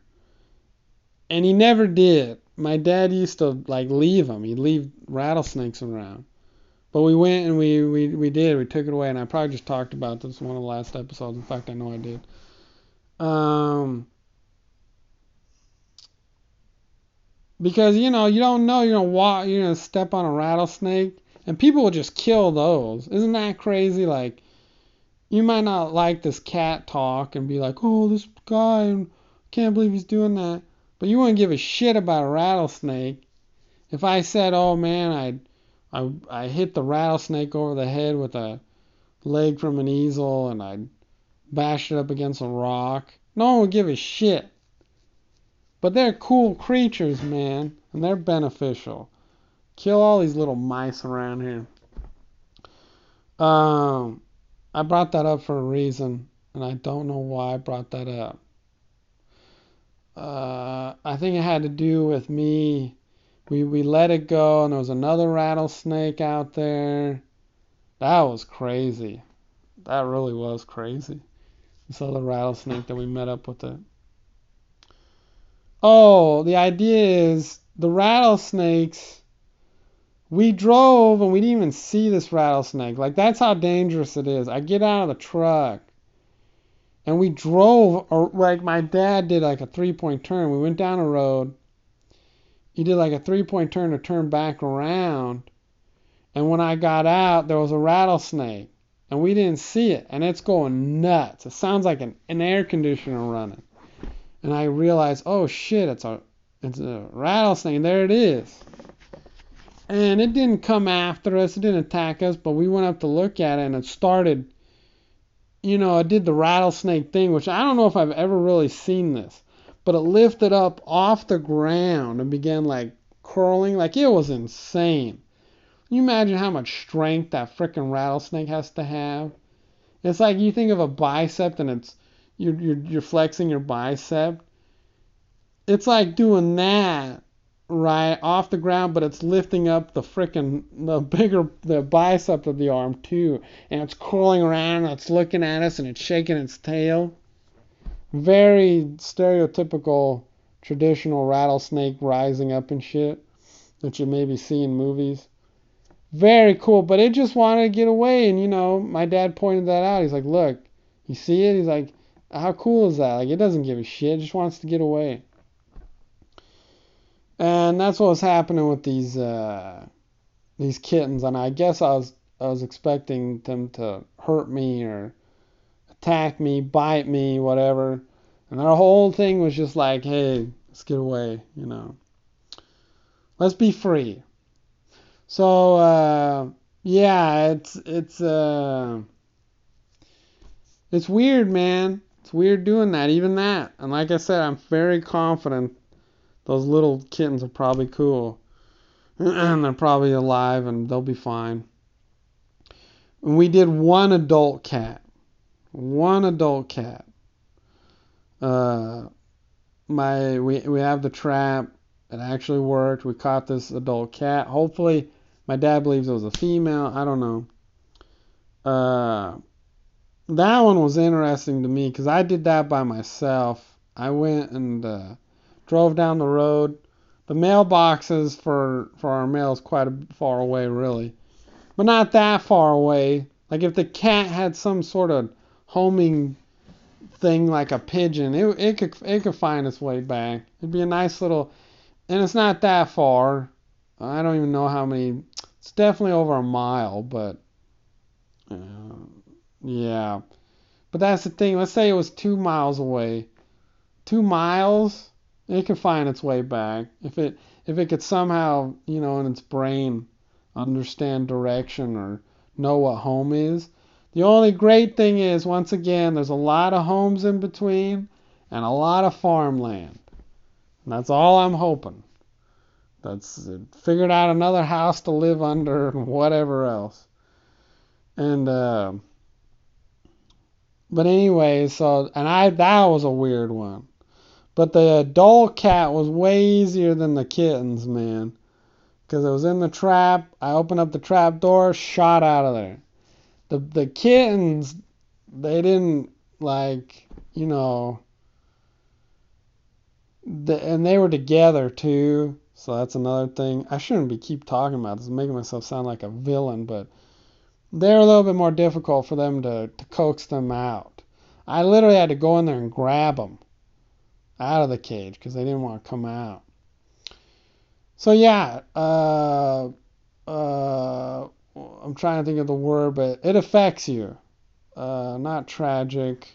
And he never did my dad used to like leave them. He'd leave rattlesnakes around. But we went and we, we, we did. We took it away, and I probably just talked about this one of the last episodes. In fact, I know I did. Um, because you know you don't know you're gonna walk, you're gonna step on a rattlesnake, and people will just kill those. Isn't that crazy? Like, you might not like this cat talk and be like, oh, this guy, can't believe he's doing that. But you wouldn't give a shit about a rattlesnake. If I said, "Oh man, I I I hit the rattlesnake over the head with a leg from an easel and I bashed it up against a rock," no one would give a shit. But they're cool creatures, man, and they're beneficial. Kill all these little mice around here. Um, I brought that up for a reason, and I don't know why I brought that up uh, I think it had to do with me. We we let it go, and there was another rattlesnake out there. That was crazy. That really was crazy. This other rattlesnake that we met up with it. Oh, the idea is the rattlesnakes. We drove and we didn't even see this rattlesnake. Like that's how dangerous it is. I get out of the truck and we drove or like my dad did like a three point turn we went down a road he did like a three point turn to turn back around and when i got out there was a rattlesnake and we didn't see it and it's going nuts it sounds like an, an air conditioner running and i realized oh shit it's a it's a rattlesnake there it is and it didn't come after us it didn't attack us but we went up to look at it and it started you know, it did the rattlesnake thing, which I don't know if I've ever really seen this, but it lifted up off the ground and began like curling, like it was insane. Can you imagine how much strength that freaking rattlesnake has to have? It's like you think of a bicep and it's you're, you're, you're flexing your bicep. It's like doing that right off the ground, but it's lifting up the freaking the bigger the bicep of the arm too, and it's curling around, it's looking at us, and it's shaking its tail. Very stereotypical traditional rattlesnake rising up and shit that you maybe see in movies. Very cool, but it just wanted to get away, and you know, my dad pointed that out. He's like, "Look, you see it?" He's like, "How cool is that? Like, it doesn't give a shit. It just wants to get away." And that's what was happening with these uh, these kittens. And I guess I was I was expecting them to hurt me or attack me, bite me, whatever. And their whole thing was just like, hey, let's get away, you know. Let's be free. So uh, yeah, it's it's uh, it's weird, man. It's weird doing that, even that. And like I said, I'm very confident those little kittens are probably cool. and they're probably alive and they'll be fine. And we did one adult cat. One adult cat. Uh, my we we have the trap. It actually worked. We caught this adult cat. Hopefully, my dad believes it was a female. I don't know. Uh, that one was interesting to me because I did that by myself. I went and uh, drove down the road. The mailboxes for for our mail is quite a, far away, really, but not that far away. Like if the cat had some sort of homing thing like a pigeon, it it could it could find its way back. It'd be a nice little, and it's not that far. I don't even know how many. It's definitely over a mile, but uh, yeah. But that's the thing. Let's say it was two miles away. Two miles? It could find its way back. If it if it could somehow you know in its brain understand direction or know what home is. The only great thing is once again there's a lot of homes in between and a lot of farmland. And that's all i'm hoping. That's it. Figured out another house to live under and whatever else. And uh, but anyway so and i that was a weird one but the adult cat was way easier than the kittens, man. Because it was in the trap. I opened up the trap door, shot out of there. The the kittens, they didn't like, you know, the, and they were together too. So that's another thing. I shouldn't be keep talking about this, making myself sound like a villain, but they're a little bit more difficult for them to, to coax them out. I literally had to go in there and grab them out of the cage because they didn't want to come out. So yeah, uh, uh, I'm trying to think of the word, but it affects you. Uh, not tragic.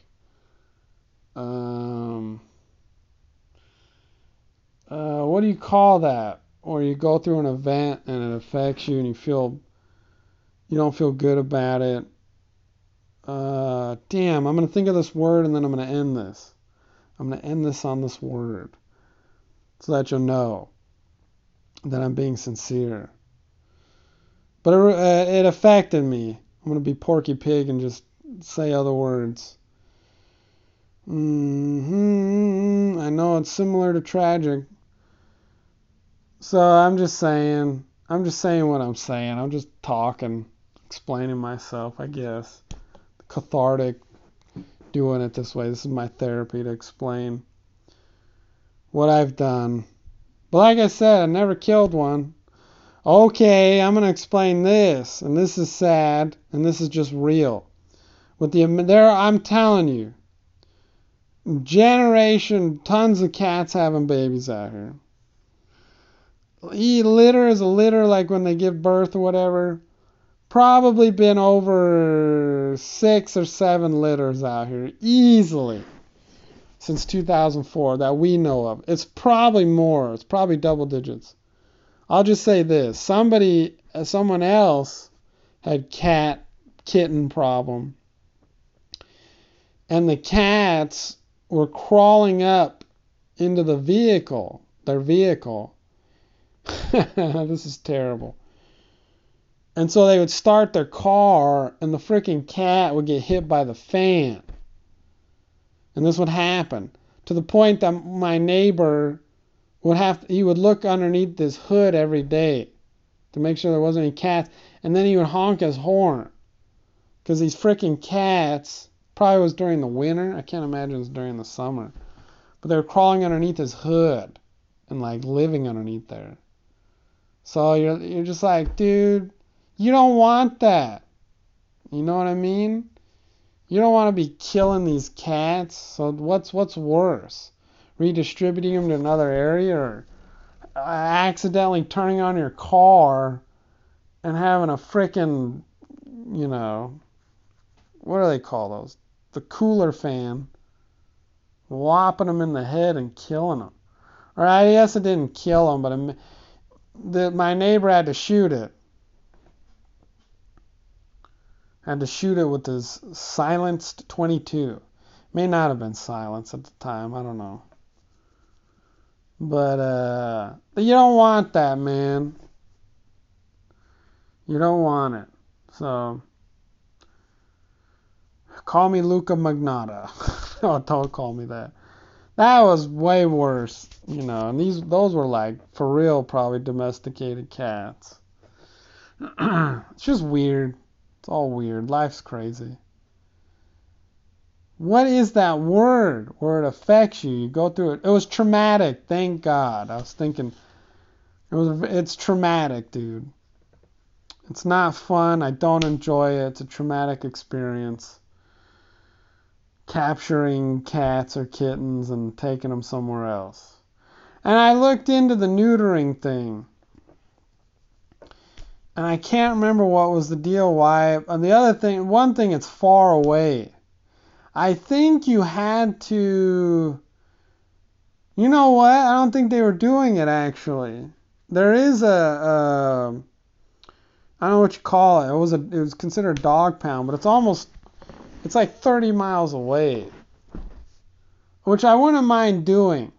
Um, uh, what do you call that? Or you go through an event and it affects you and you feel you don't feel good about it. Uh, damn, I'm gonna think of this word and then I'm gonna end this. I'm going to end this on this word so that you'll know that I'm being sincere. But it, uh, it affected me. I'm going to be Porky Pig and just say other words. Mm-hmm. I know it's similar to tragic. So I'm just saying, I'm just saying what I'm saying. I'm just talking, explaining myself, I guess. Cathartic doing it this way. This is my therapy to explain what I've done. But like I said, I never killed one. Okay, I'm going to explain this, and this is sad, and this is just real. With the there, I'm telling you, generation, tons of cats having babies out here. E Litter is a litter, like when they give birth or whatever probably been over six or seven litters out here easily since 2004 that we know of. It's probably more. It's probably double digits. I'll just say this: somebody, uh, someone else, had cat kitten problem, and the cats were crawling up into the vehicle, their vehicle. this is terrible. And so they would start their car, and the freaking cat would get hit by the fan. And this would happen to the point that my neighbor would have to, he would look underneath this hood every day to make sure there wasn't any cats, and then he would honk his horn because these freaking cats probably was during the winter. I can't imagine it's during the summer, but they were crawling underneath his hood and like living underneath there. So you're you're just like, dude, you don't want that. You know what I mean? You don't want to be killing these cats. So what's what's worse? Redistributing them to another area or accidentally turning on your car and having a freaking, you know, what do they call those? The cooler fan, whopping them in the head and killing them. Or I guess it didn't kill them, but it, the, my neighbor had to shoot it. Had to shoot it with his silenced 22. May not have been silenced at the time. I don't know. But uh, you don't want that, man. You don't want it. So call me Luka Magnotta. oh, don't call me that. That was way worse, you know. And these those were like for real, probably domesticated cats. it's just weird. It's all weird. Life's crazy. What is that word where it affects you? You go through it. It was traumatic. Thank God. I was thinking it was. It's traumatic, dude. It's not fun. I don't enjoy it. It's a traumatic experience. Capturing cats or kittens and taking them somewhere else. And I looked into the neutering thing. And I can't remember what was the deal, why. And the other thing, one thing, it's far away. I think you had to. You know what? I don't think they were doing it actually. There is a. a I don't know what you call it. It was a. It was considered a dog pound, but it's almost. It's like 30 miles away. Which I wouldn't mind doing,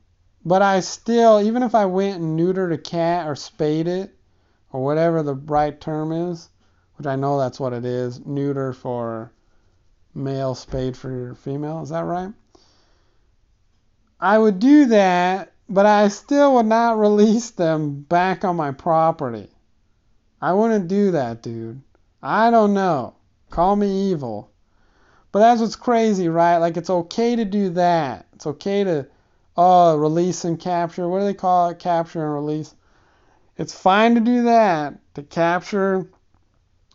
but I still, even if I went and neutered a cat or spayed it, or whatever the right term is, which I know that's what it is, neuter for male spayed for female. Is that right? I would do that, but I still would not release them back on my property. I wouldn't do that, dude. I don't know. Call me evil. But that's what's crazy, right? Like it's okay to do that. It's okay to oh release and capture. What do they call it? Capture and release. It's fine to do that. To capture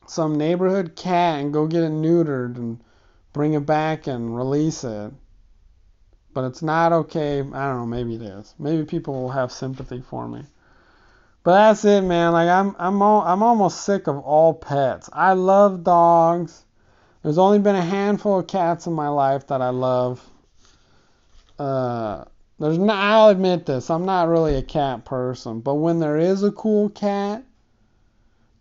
some neighborhood cat and go get it neutered and bring it back and release it. But it's not okay. I don't know. Maybe it is. Maybe people will have sympathy for me. But that's it, man. Like I'm, I'm, all, I'm almost sick of all pets. I love dogs. There's only been a handful of cats in my life that I love. Uh, there's not. I'll admit this. I'm not really a cat person, but when there is a cool cat,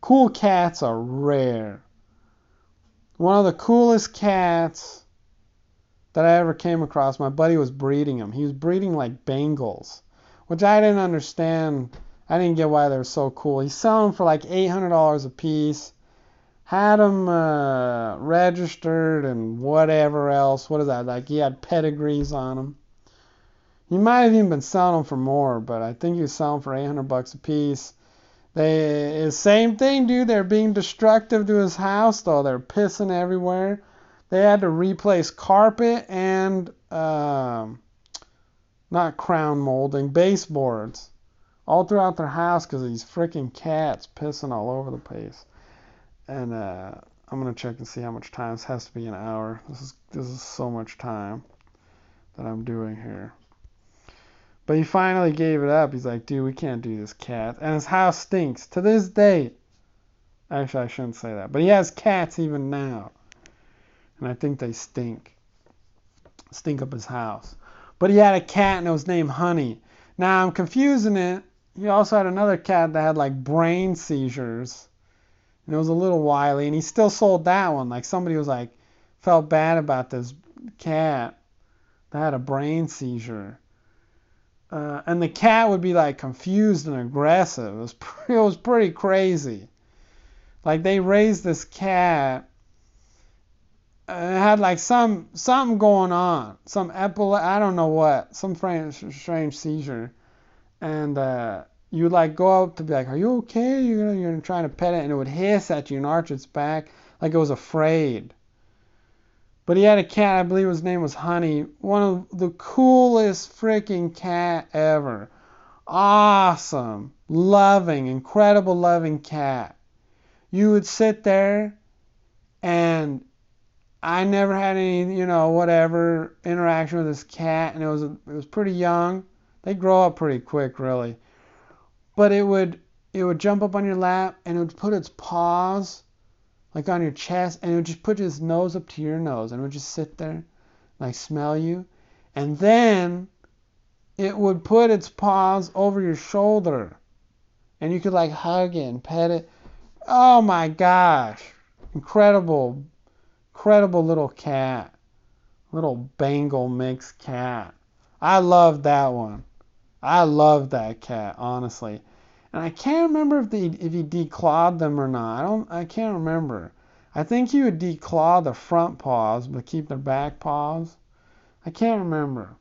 cool cats are rare one of the coolest cats that I ever came across. My buddy was breeding them. He was breeding like Bengals, which I didn't understand. I didn't get why they were so cool. He's selling them for like $800 a piece. Had them uh, registered and whatever else. What is that? Like he had pedigrees on them. He might have even been selling them for more, but I think was selling for 800 bucks a piece. They same thing, dude. They're being destructive to his house, though. They're pissing everywhere. They had to replace carpet and um, not crown molding, baseboards all throughout their house because these freaking cats pissing all over the place. And uh, I'm gonna check and see how much time. This has to be an hour. This is this is so much time that I'm doing here. But he finally gave it up. He's like, dude, we can't do this cat. And his house stinks to this day. Actually, I shouldn't say that. But he has cats even now. And I think they stink. Stink up his house. But he had a cat and it was named Honey. Now I'm confusing it. He also had another cat that had like brain seizures. And it was a little wily. And he still sold that one. Like somebody was like, felt bad about this cat that had a brain seizure. Uh, and the cat would be like confused and aggressive. It was, it was pretty crazy. Like they raised this cat. And it had like some something going on, some epile I don't know what, some strange, strange seizure, and uh, you like go up to be like, "Are you okay?" You're you're trying to pet it, and it would hiss at you and arch its back like it was afraid. But he had a cat, I believe his name was Honey, one of the coolest freaking cat ever. Awesome, loving, incredible loving cat you would sit there and I never had any, you know, whatever interaction with this cat, and it was it was pretty young. They grow up pretty quick, really. But it would it would jump up on your lap and it would put its paws like on your chest, and it would just put its nose up to your nose, and it would just sit there, like smell you, and then it would put its paws over your shoulder, and you could like hug it and pet it. Oh my gosh. Incredible, incredible little cat. Little Bengal mix cat. I love that one. I love that cat, honestly. And I can't remember if they if he declawed them or not. I don't I can't remember. I think he would declaw the front paws but keep the back paws. I can't remember.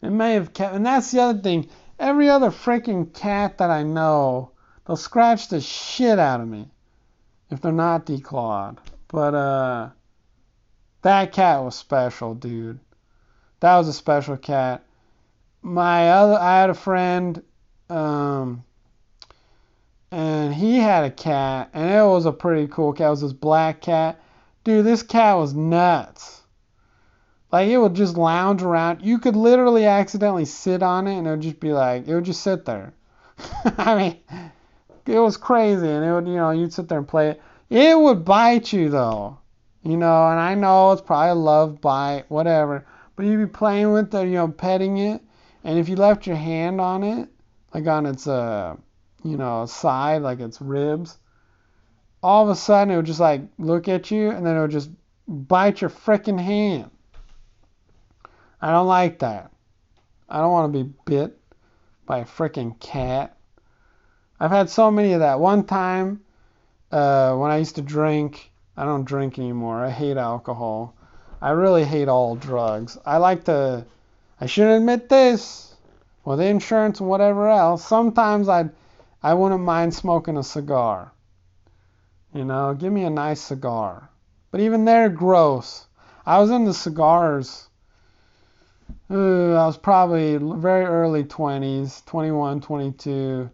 It may have kept and that's the other thing. Every other freaking cat that I know they'll scratch the shit out of me if they're not declawed. But uh, that cat was special, dude. That was a special cat. My other, I had a friend, um, and he had a cat, and it was a pretty cool cat. It was this black cat. Dude, this cat was nuts. Like it would just lounge around. You could literally accidentally sit on it, and it would just be like, it would just sit there. I mean, it was crazy, and it would, you know, you'd sit there and play it. It would bite you though, you know, and I know it's probably a love bite, whatever. But you'd be playing with it, you know, petting it, and if you left your hand on it, like on its, uh, you know, side, like its ribs, all of a sudden it would just like look at you, and then it would just bite your freaking hand. I don't like that. I don't want to be bit by a freaking cat. I've had so many of that. One time, uh, when I used to drink, I don't drink anymore. I hate alcohol. I really hate all drugs. I like to, I shouldn't admit this, with insurance and whatever else. Sometimes I'd, I wouldn't mind smoking a cigar. You know, give me a nice cigar. But even they're gross. I was into cigars. Uh, I was probably very early 20s, 21, 22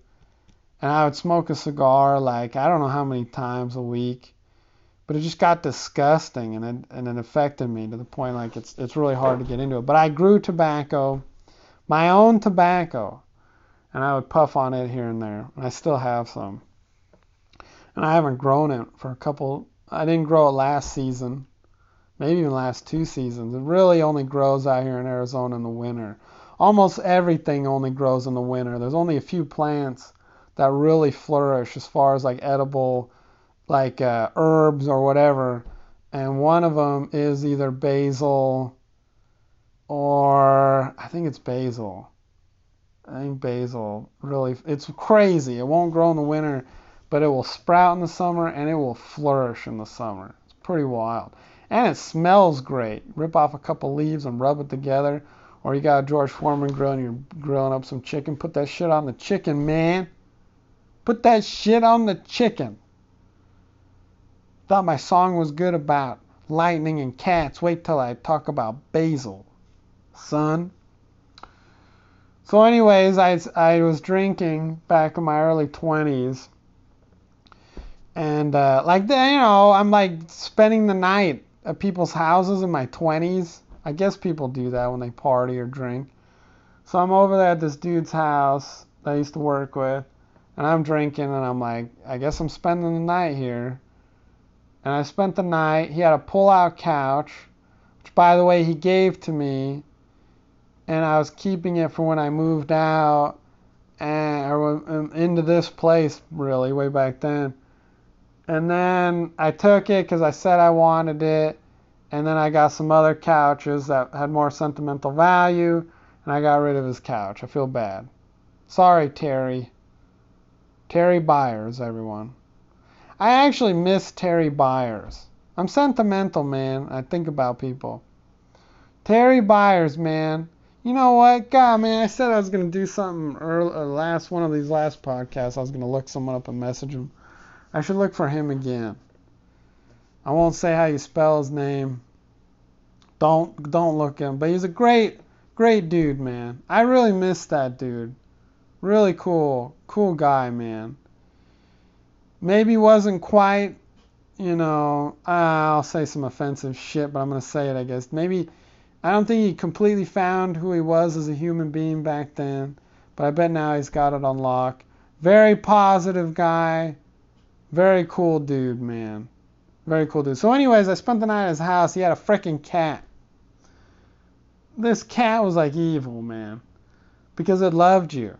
and I would smoke a cigar like I don't know how many times a week, but it just got disgusting and it and it affected me to the point like it's it's really hard to get into it. But I grew tobacco, my own tobacco, and I would puff on it here and there, and I still have some. And I haven't grown it for a couple. I didn't grow it last season, maybe even last two seasons. It really only grows out here in Arizona in the winter. Almost everything only grows in the winter. There's only a few plants that really flourish as far as like edible, like uh, herbs or whatever. And one of them is either basil or I think it's basil. I think basil really, it's crazy. It won't grow in the winter, but it will sprout in the summer and it will flourish in the summer. It's pretty wild. And it smells great. Rip off a couple leaves and rub it together. Or you got a George Foreman grill and you're grilling up some chicken. Put that shit on the chicken, man. Put that shit on the chicken. Thought my song was good about lightning and cats. Wait till I talk about basil, son. So, anyways, I, I was drinking back in my early 20s. And, uh, like, you know, I'm like spending the night at people's houses in my 20s. I guess people do that when they party or drink. So I'm over there at this dude's house that I used to work with and I'm drinking, and I'm like, I guess I'm spending the night here. And I spent the night. He had a pull-out couch, which, by the way, he gave to me, and I was keeping it for when I moved out and or um, into this place, really, way back then. And then I took it because I said I wanted it, And then I got some other couches that had more sentimental value, and I got rid of his couch. I feel bad. Sorry, Terry. Terry Byers, everyone. I actually miss Terry Byers. I'm sentimental, man. I think about people. Terry Byers, man. You know what? God, man, I said I was gonna do something early, uh, last one of these last podcasts. I was gonna look someone up and message him. I should look for him again. I won't say how you spell his name. Don't don't look him, but he's a great great dude, man. I really miss that dude. Really cool, cool guy, man. Maybe wasn't quite, you know, I'll say some offensive shit, but I'm gonna say it, I guess. Maybe I don't think he completely found who he was as a human being back then, but I bet now he's got it on lock. Very positive guy, very cool dude, man. Very cool dude. So, anyways, I spent the night at his house. He had a freaking cat. This cat was like evil, man, because it loved you,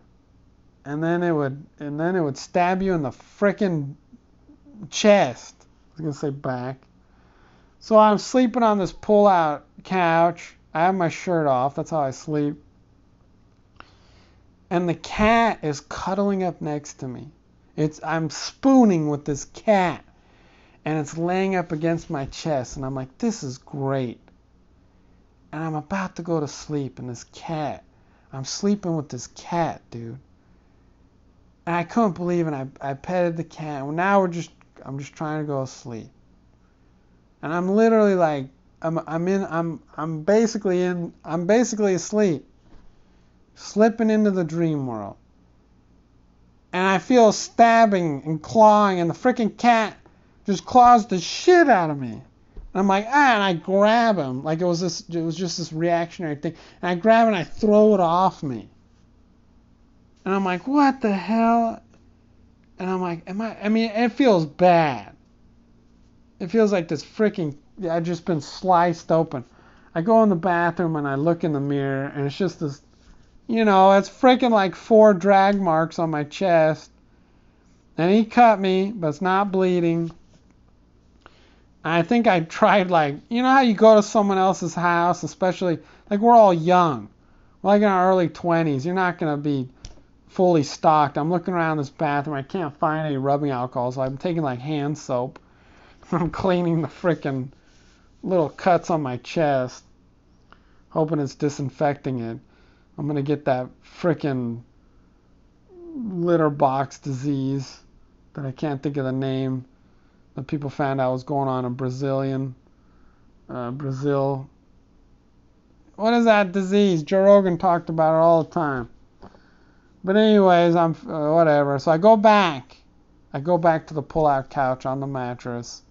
and then it would, and then it would stab you in the freaking chest. I was gonna say back. So I'm sleeping on this pull-out couch I have my shirt off. That's how I sleep. And the cat is cuddling up next to me. It's I'm spooning with this cat and it's laying up against my chest and I'm like this is great. And I'm about to go to sleep and this cat I'm sleeping with this cat, dude. And I couldn't believe it. I, I petted the cat. Well, now we're just I'm just trying to go to sleep. And I'm literally like I'm I'm in I'm I'm basically in I'm basically asleep, slipping into the dream world. And I feel stabbing and clawing, and the freaking cat just claws the shit out of me. And I'm like, ah, and I grab him like it was this it was just this reactionary thing. And I grab him and I throw it off me. And I'm like, what the hell? And I'm like, am I I mean, it feels bad. It feels like this freaking I've just been sliced open. I go in the bathroom and I look in the mirror and it's just this, you know, it's freaking like four drag marks on my chest. And he cut me, but it's not bleeding. I think I tried like, you know how you go to someone else's house, especially like we're all young, we're like in our early 20s. You're not gonna be fully stocked. I'm looking around this bathroom. I can't find any rubbing alcohol, so I'm taking like hand soap. I'm cleaning the freaking little cuts on my chest, hoping it's disinfecting it. I'm gonna get that frickin' litter box disease that I can't think of the name that people found out was going on in Brazilian uh, Brazil. What is that disease? Joe Rogan talked about it all the time. But anyways, I'm uh, whatever. So I go back. I go back to the pull-out couch on the mattress.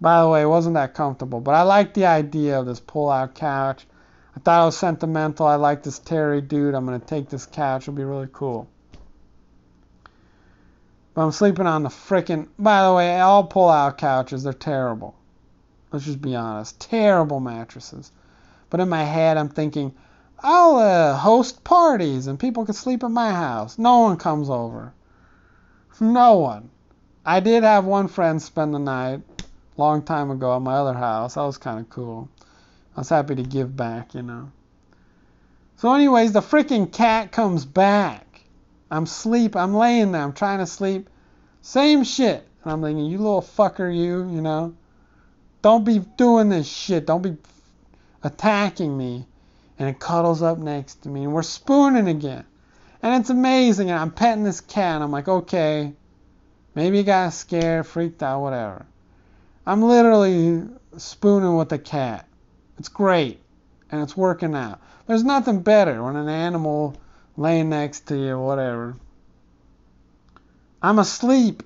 By the way, it wasn't that comfortable, but I like the idea of this pull-out couch. I thought it was sentimental. I like this Terry dude. I'm gonna take this couch. It'll be really cool. But I'm sleeping on the frickin'. By the way, all pull-out couches. They're terrible. Let's just be honest. Terrible mattresses. But in my head, I'm thinking, I'll uh, host parties and people can sleep at my house. No one comes over. No one. I did have one friend spend the night long time ago at my other house. That was kind of cool. I was happy to give back, you know. So, anyways, the freaking cat comes back. I'm sleep. I'm laying there. I'm trying to sleep. Same shit. And I'm thinking, you little fucker, you, you know. Don't be doing this shit. Don't be attacking me. And it cuddles up next to me. And we're spooning again. And it's amazing. And I'm petting this cat. And I'm like, okay. Maybe he got scared, freaked out, whatever. I'm literally spooning with a cat. It's great. And it's working out. There's nothing better when an animal laying next to you, whatever. I'm asleep.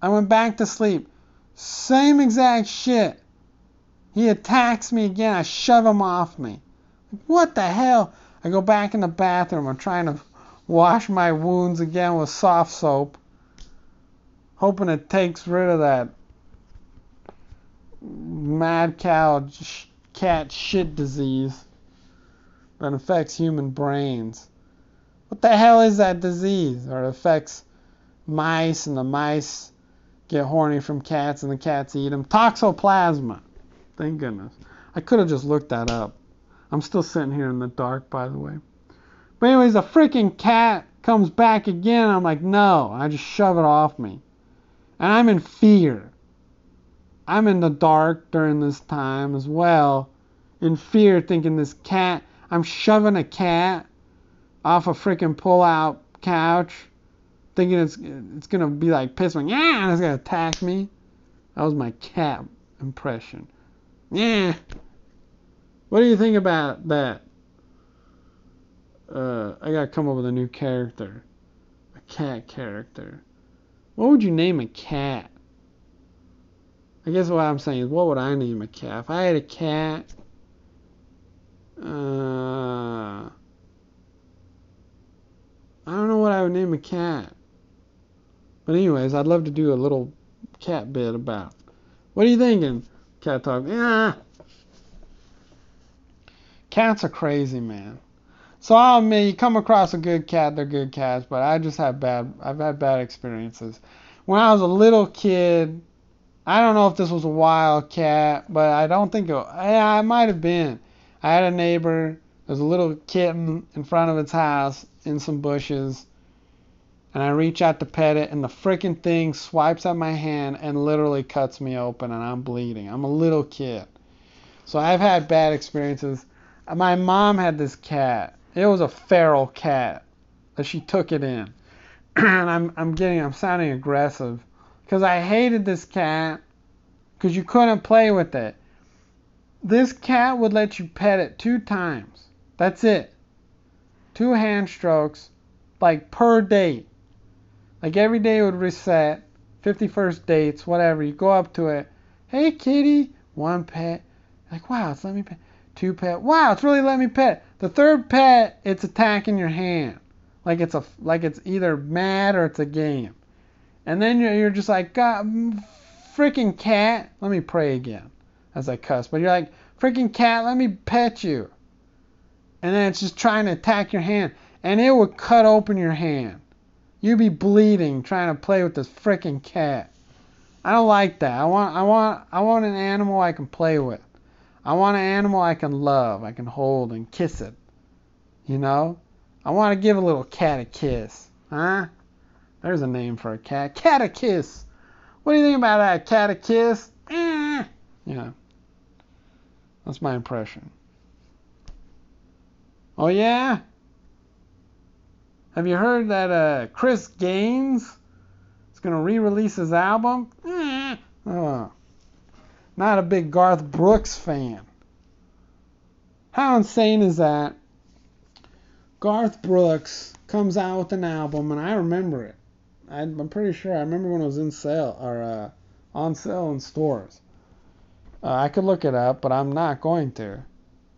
I went back to sleep. Same exact shit. He attacks me again. I shove him off me. What the hell? I go back in the bathroom. I'm trying to wash my wounds again with soft soap, hoping it takes rid of that mad cow cat shit disease that affects human brains. What the hell is that disease? Or it affects mice and the mice get horny from cats and the cats eat them. Toxoplasma. Thank goodness. I could have just looked that up. I'm still sitting here in the dark, by the way. But anyways, a freaking cat comes back again. I'm like, no. I just shove it off me. And I'm in fear. I'm in the dark during this time as well. In fear, thinking this cat, I'm shoving a cat off a freaking pull out couch, thinking it's it's gonna be like piss me, yeah, and it's gonna attack me. That was my cat impression. Yeah. What do you think about that? Uh, I gotta come up with a new character. A cat character. What would you name a cat? I guess what I'm saying is, what would I name a cat? If I had a cat, uh, I don't know what I would name a cat. But anyways, I'd love to do a little cat bit about. What are you thinking? Cat talk. Yeah. Cats are crazy, man. So I'll admit, you come across a good cat, they're good cats, but I just have bad. I've had bad experiences. When I was a little kid, I don't know if this was a wild cat, but I don't think it. Yeah, it might have been. I had a neighbor. There's a little kitten in front of its house, in some bushes, and I reach out to pet it, and the freaking thing swipes at my hand and literally cuts me open, and I'm bleeding. I'm a little kid. So I've had bad experiences. My mom had this cat. It was a feral cat that she took it in. and I'm I'm getting I'm sounding aggressive because I hated this cat because you couldn't play with it. This cat would let you pet it two times. That's it two hand strokes, like per date. Like every day it would reset, 50 First Dates, whatever. You go up to it, hey kitty, one pet. Like, wow, it's let me pet. Two pet. Wow, it's really let me pet. The third pet, it's attacking your hand. Like it's a like it's either mad or it's a game. And then you're, just like, God, mm, freaking cat. Let me pray again as I cuss. But you're like, freaking cat, let me pet you and then it's just trying to attack your hand, and it would cut open your hand. You'd be bleeding trying to play with this freaking cat. I don't like that. I want I want I want an animal I can play with. I want an animal I can love, I can hold and kiss it. You know? I want to give a little cat a kiss. Huh? There's a name for a cat. Cat a kiss. What do you think about that? Cat a kiss? Eh. Yeah. That's my impression. Oh yeah? Have you heard that uh, Chris Gaines is gonna re-release his album? Eh. Oh. Not a big Garth Brooks fan. How insane is that? Garth Brooks comes out with an album, and I remember it. I'm pretty sure I remember when it was in sale or uh, on sale in stores. Uh, I could look it up, but I'm not going to.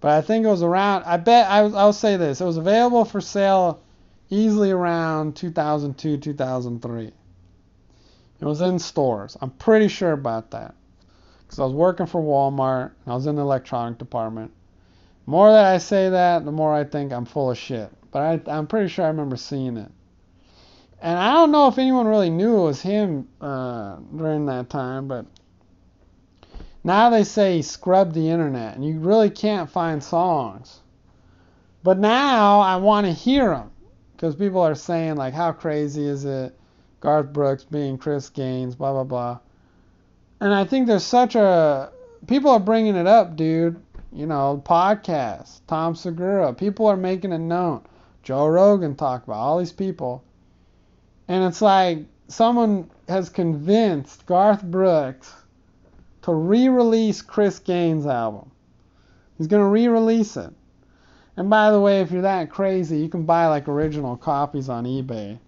But I think it was around. I bet I, I'll say this: it was available for sale easily around 2002, 2003. It was in stores. I'm pretty sure about that because I was working for Walmart and I was in the electronic department. The more that I say that, the more I think I'm full of shit. But I, I'm pretty sure I remember seeing it. And I don't know if anyone really knew it was him uh, during that time, but now they say he scrubbed the internet and you really can't find songs. But now I want to hear them because people are saying, like, how crazy is it? Garth Brooks being Chris Gaines, blah, blah, blah. And I think there's such a. People are bringing it up, dude. You know, podcasts, Tom Segura. People are making it known. Joe Rogan talk about all these people. And it's like someone has convinced Garth Brooks to re-release Chris Gaines' album. He's going to re-release it. And by the way, if you're that crazy, you can buy like original copies on eBay,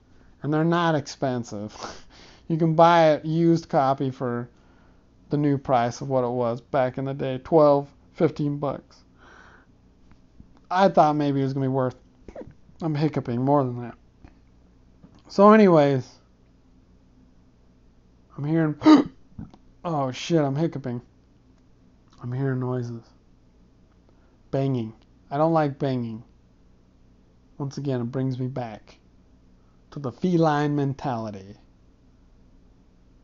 and they're not expensive. you can buy a used copy for the new price of what it was back in the day, 12, 15 bucks. I thought maybe it was going to be worth I'm hiccuping more than that. So anyways, I'm hearing Oh shit, I'm hiccuping. I'm hearing noises. Banging. I don't like banging. Once again, it brings me back to the feline mentality.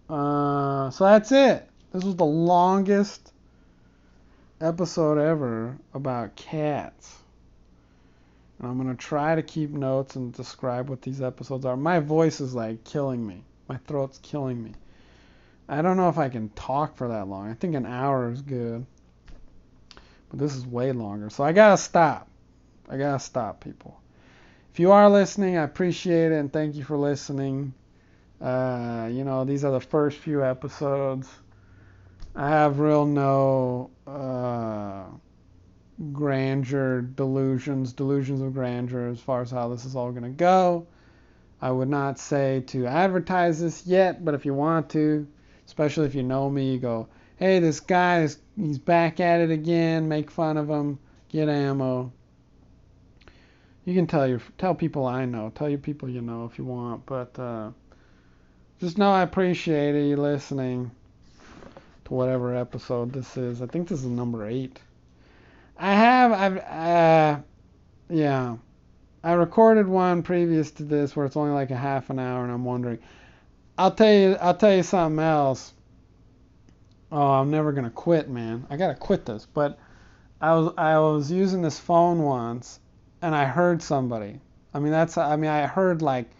Uh, so that's it. This was the longest episode ever about cats. And I'm going to try to keep notes and describe what these episodes are. My voice is like killing me. My throat's killing me. I don't know if I can talk for that long. I think an hour is good. But this is way longer. So I got to stop. I got to stop, people. If you are listening, I appreciate it and thank you for listening. Uh, you know, these are the first few episodes. I have real no uh, grandeur delusions, delusions of grandeur as far as how this is all going to go. I would not say to advertise this yet, but if you want to, especially if you know me, you go, hey, this guy is he's back at it again. Make fun of him. Get ammo. You can tell your tell people I know. Tell your people you know if you want, but uh, just know I appreciate you listening to whatever episode this is. I think this is number eight. I have I've uh, yeah. I recorded one previous to this where it's only like a half an hour, and I'm wondering. I'll tell you. I'll tell you something else. Oh, I'm never gonna quit, man. I gotta quit this. But I was I was using this phone once, and I heard somebody. I mean that's I mean I heard like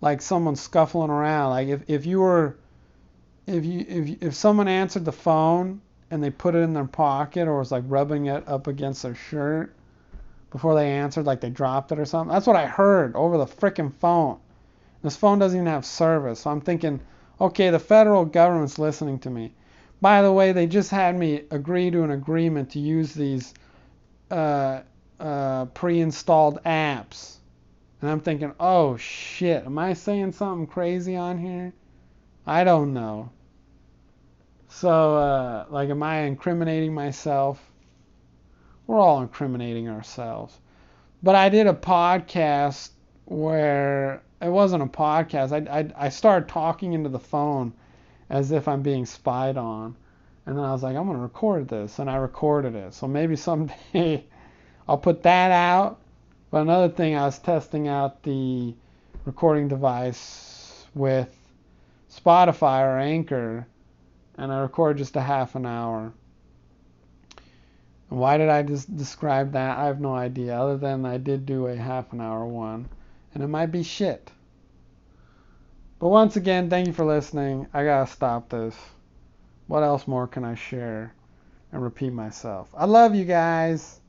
like someone scuffling around. Like if if you were if you if if someone answered the phone and they put it in their pocket or was like rubbing it up against their shirt before they answered, like they dropped it or something. That's what I heard over the freaking phone. This phone doesn't even have service. So I'm thinking, okay, the federal government's listening to me. By the way, they just had me agree to an agreement to use these uh, uh, pre-installed apps. And I'm thinking, oh shit, am I saying something crazy on here? I don't know. So, uh, like, am I incriminating myself? We're all incriminating ourselves. But I did a podcast where it wasn't a podcast. I, I, I started talking into the phone as if I'm being spied on. And then I was like, I'm going to record this. And I recorded it. So maybe someday I'll put that out. But another thing, I was testing out the recording device with Spotify or Anchor and I record just a half an hour. And why did I just describe that? I have no idea, other than I did do a half an hour one, and it might be shit. But once again, thank you for listening. I gotta stop this. What else more can I share and repeat myself? I love you guys.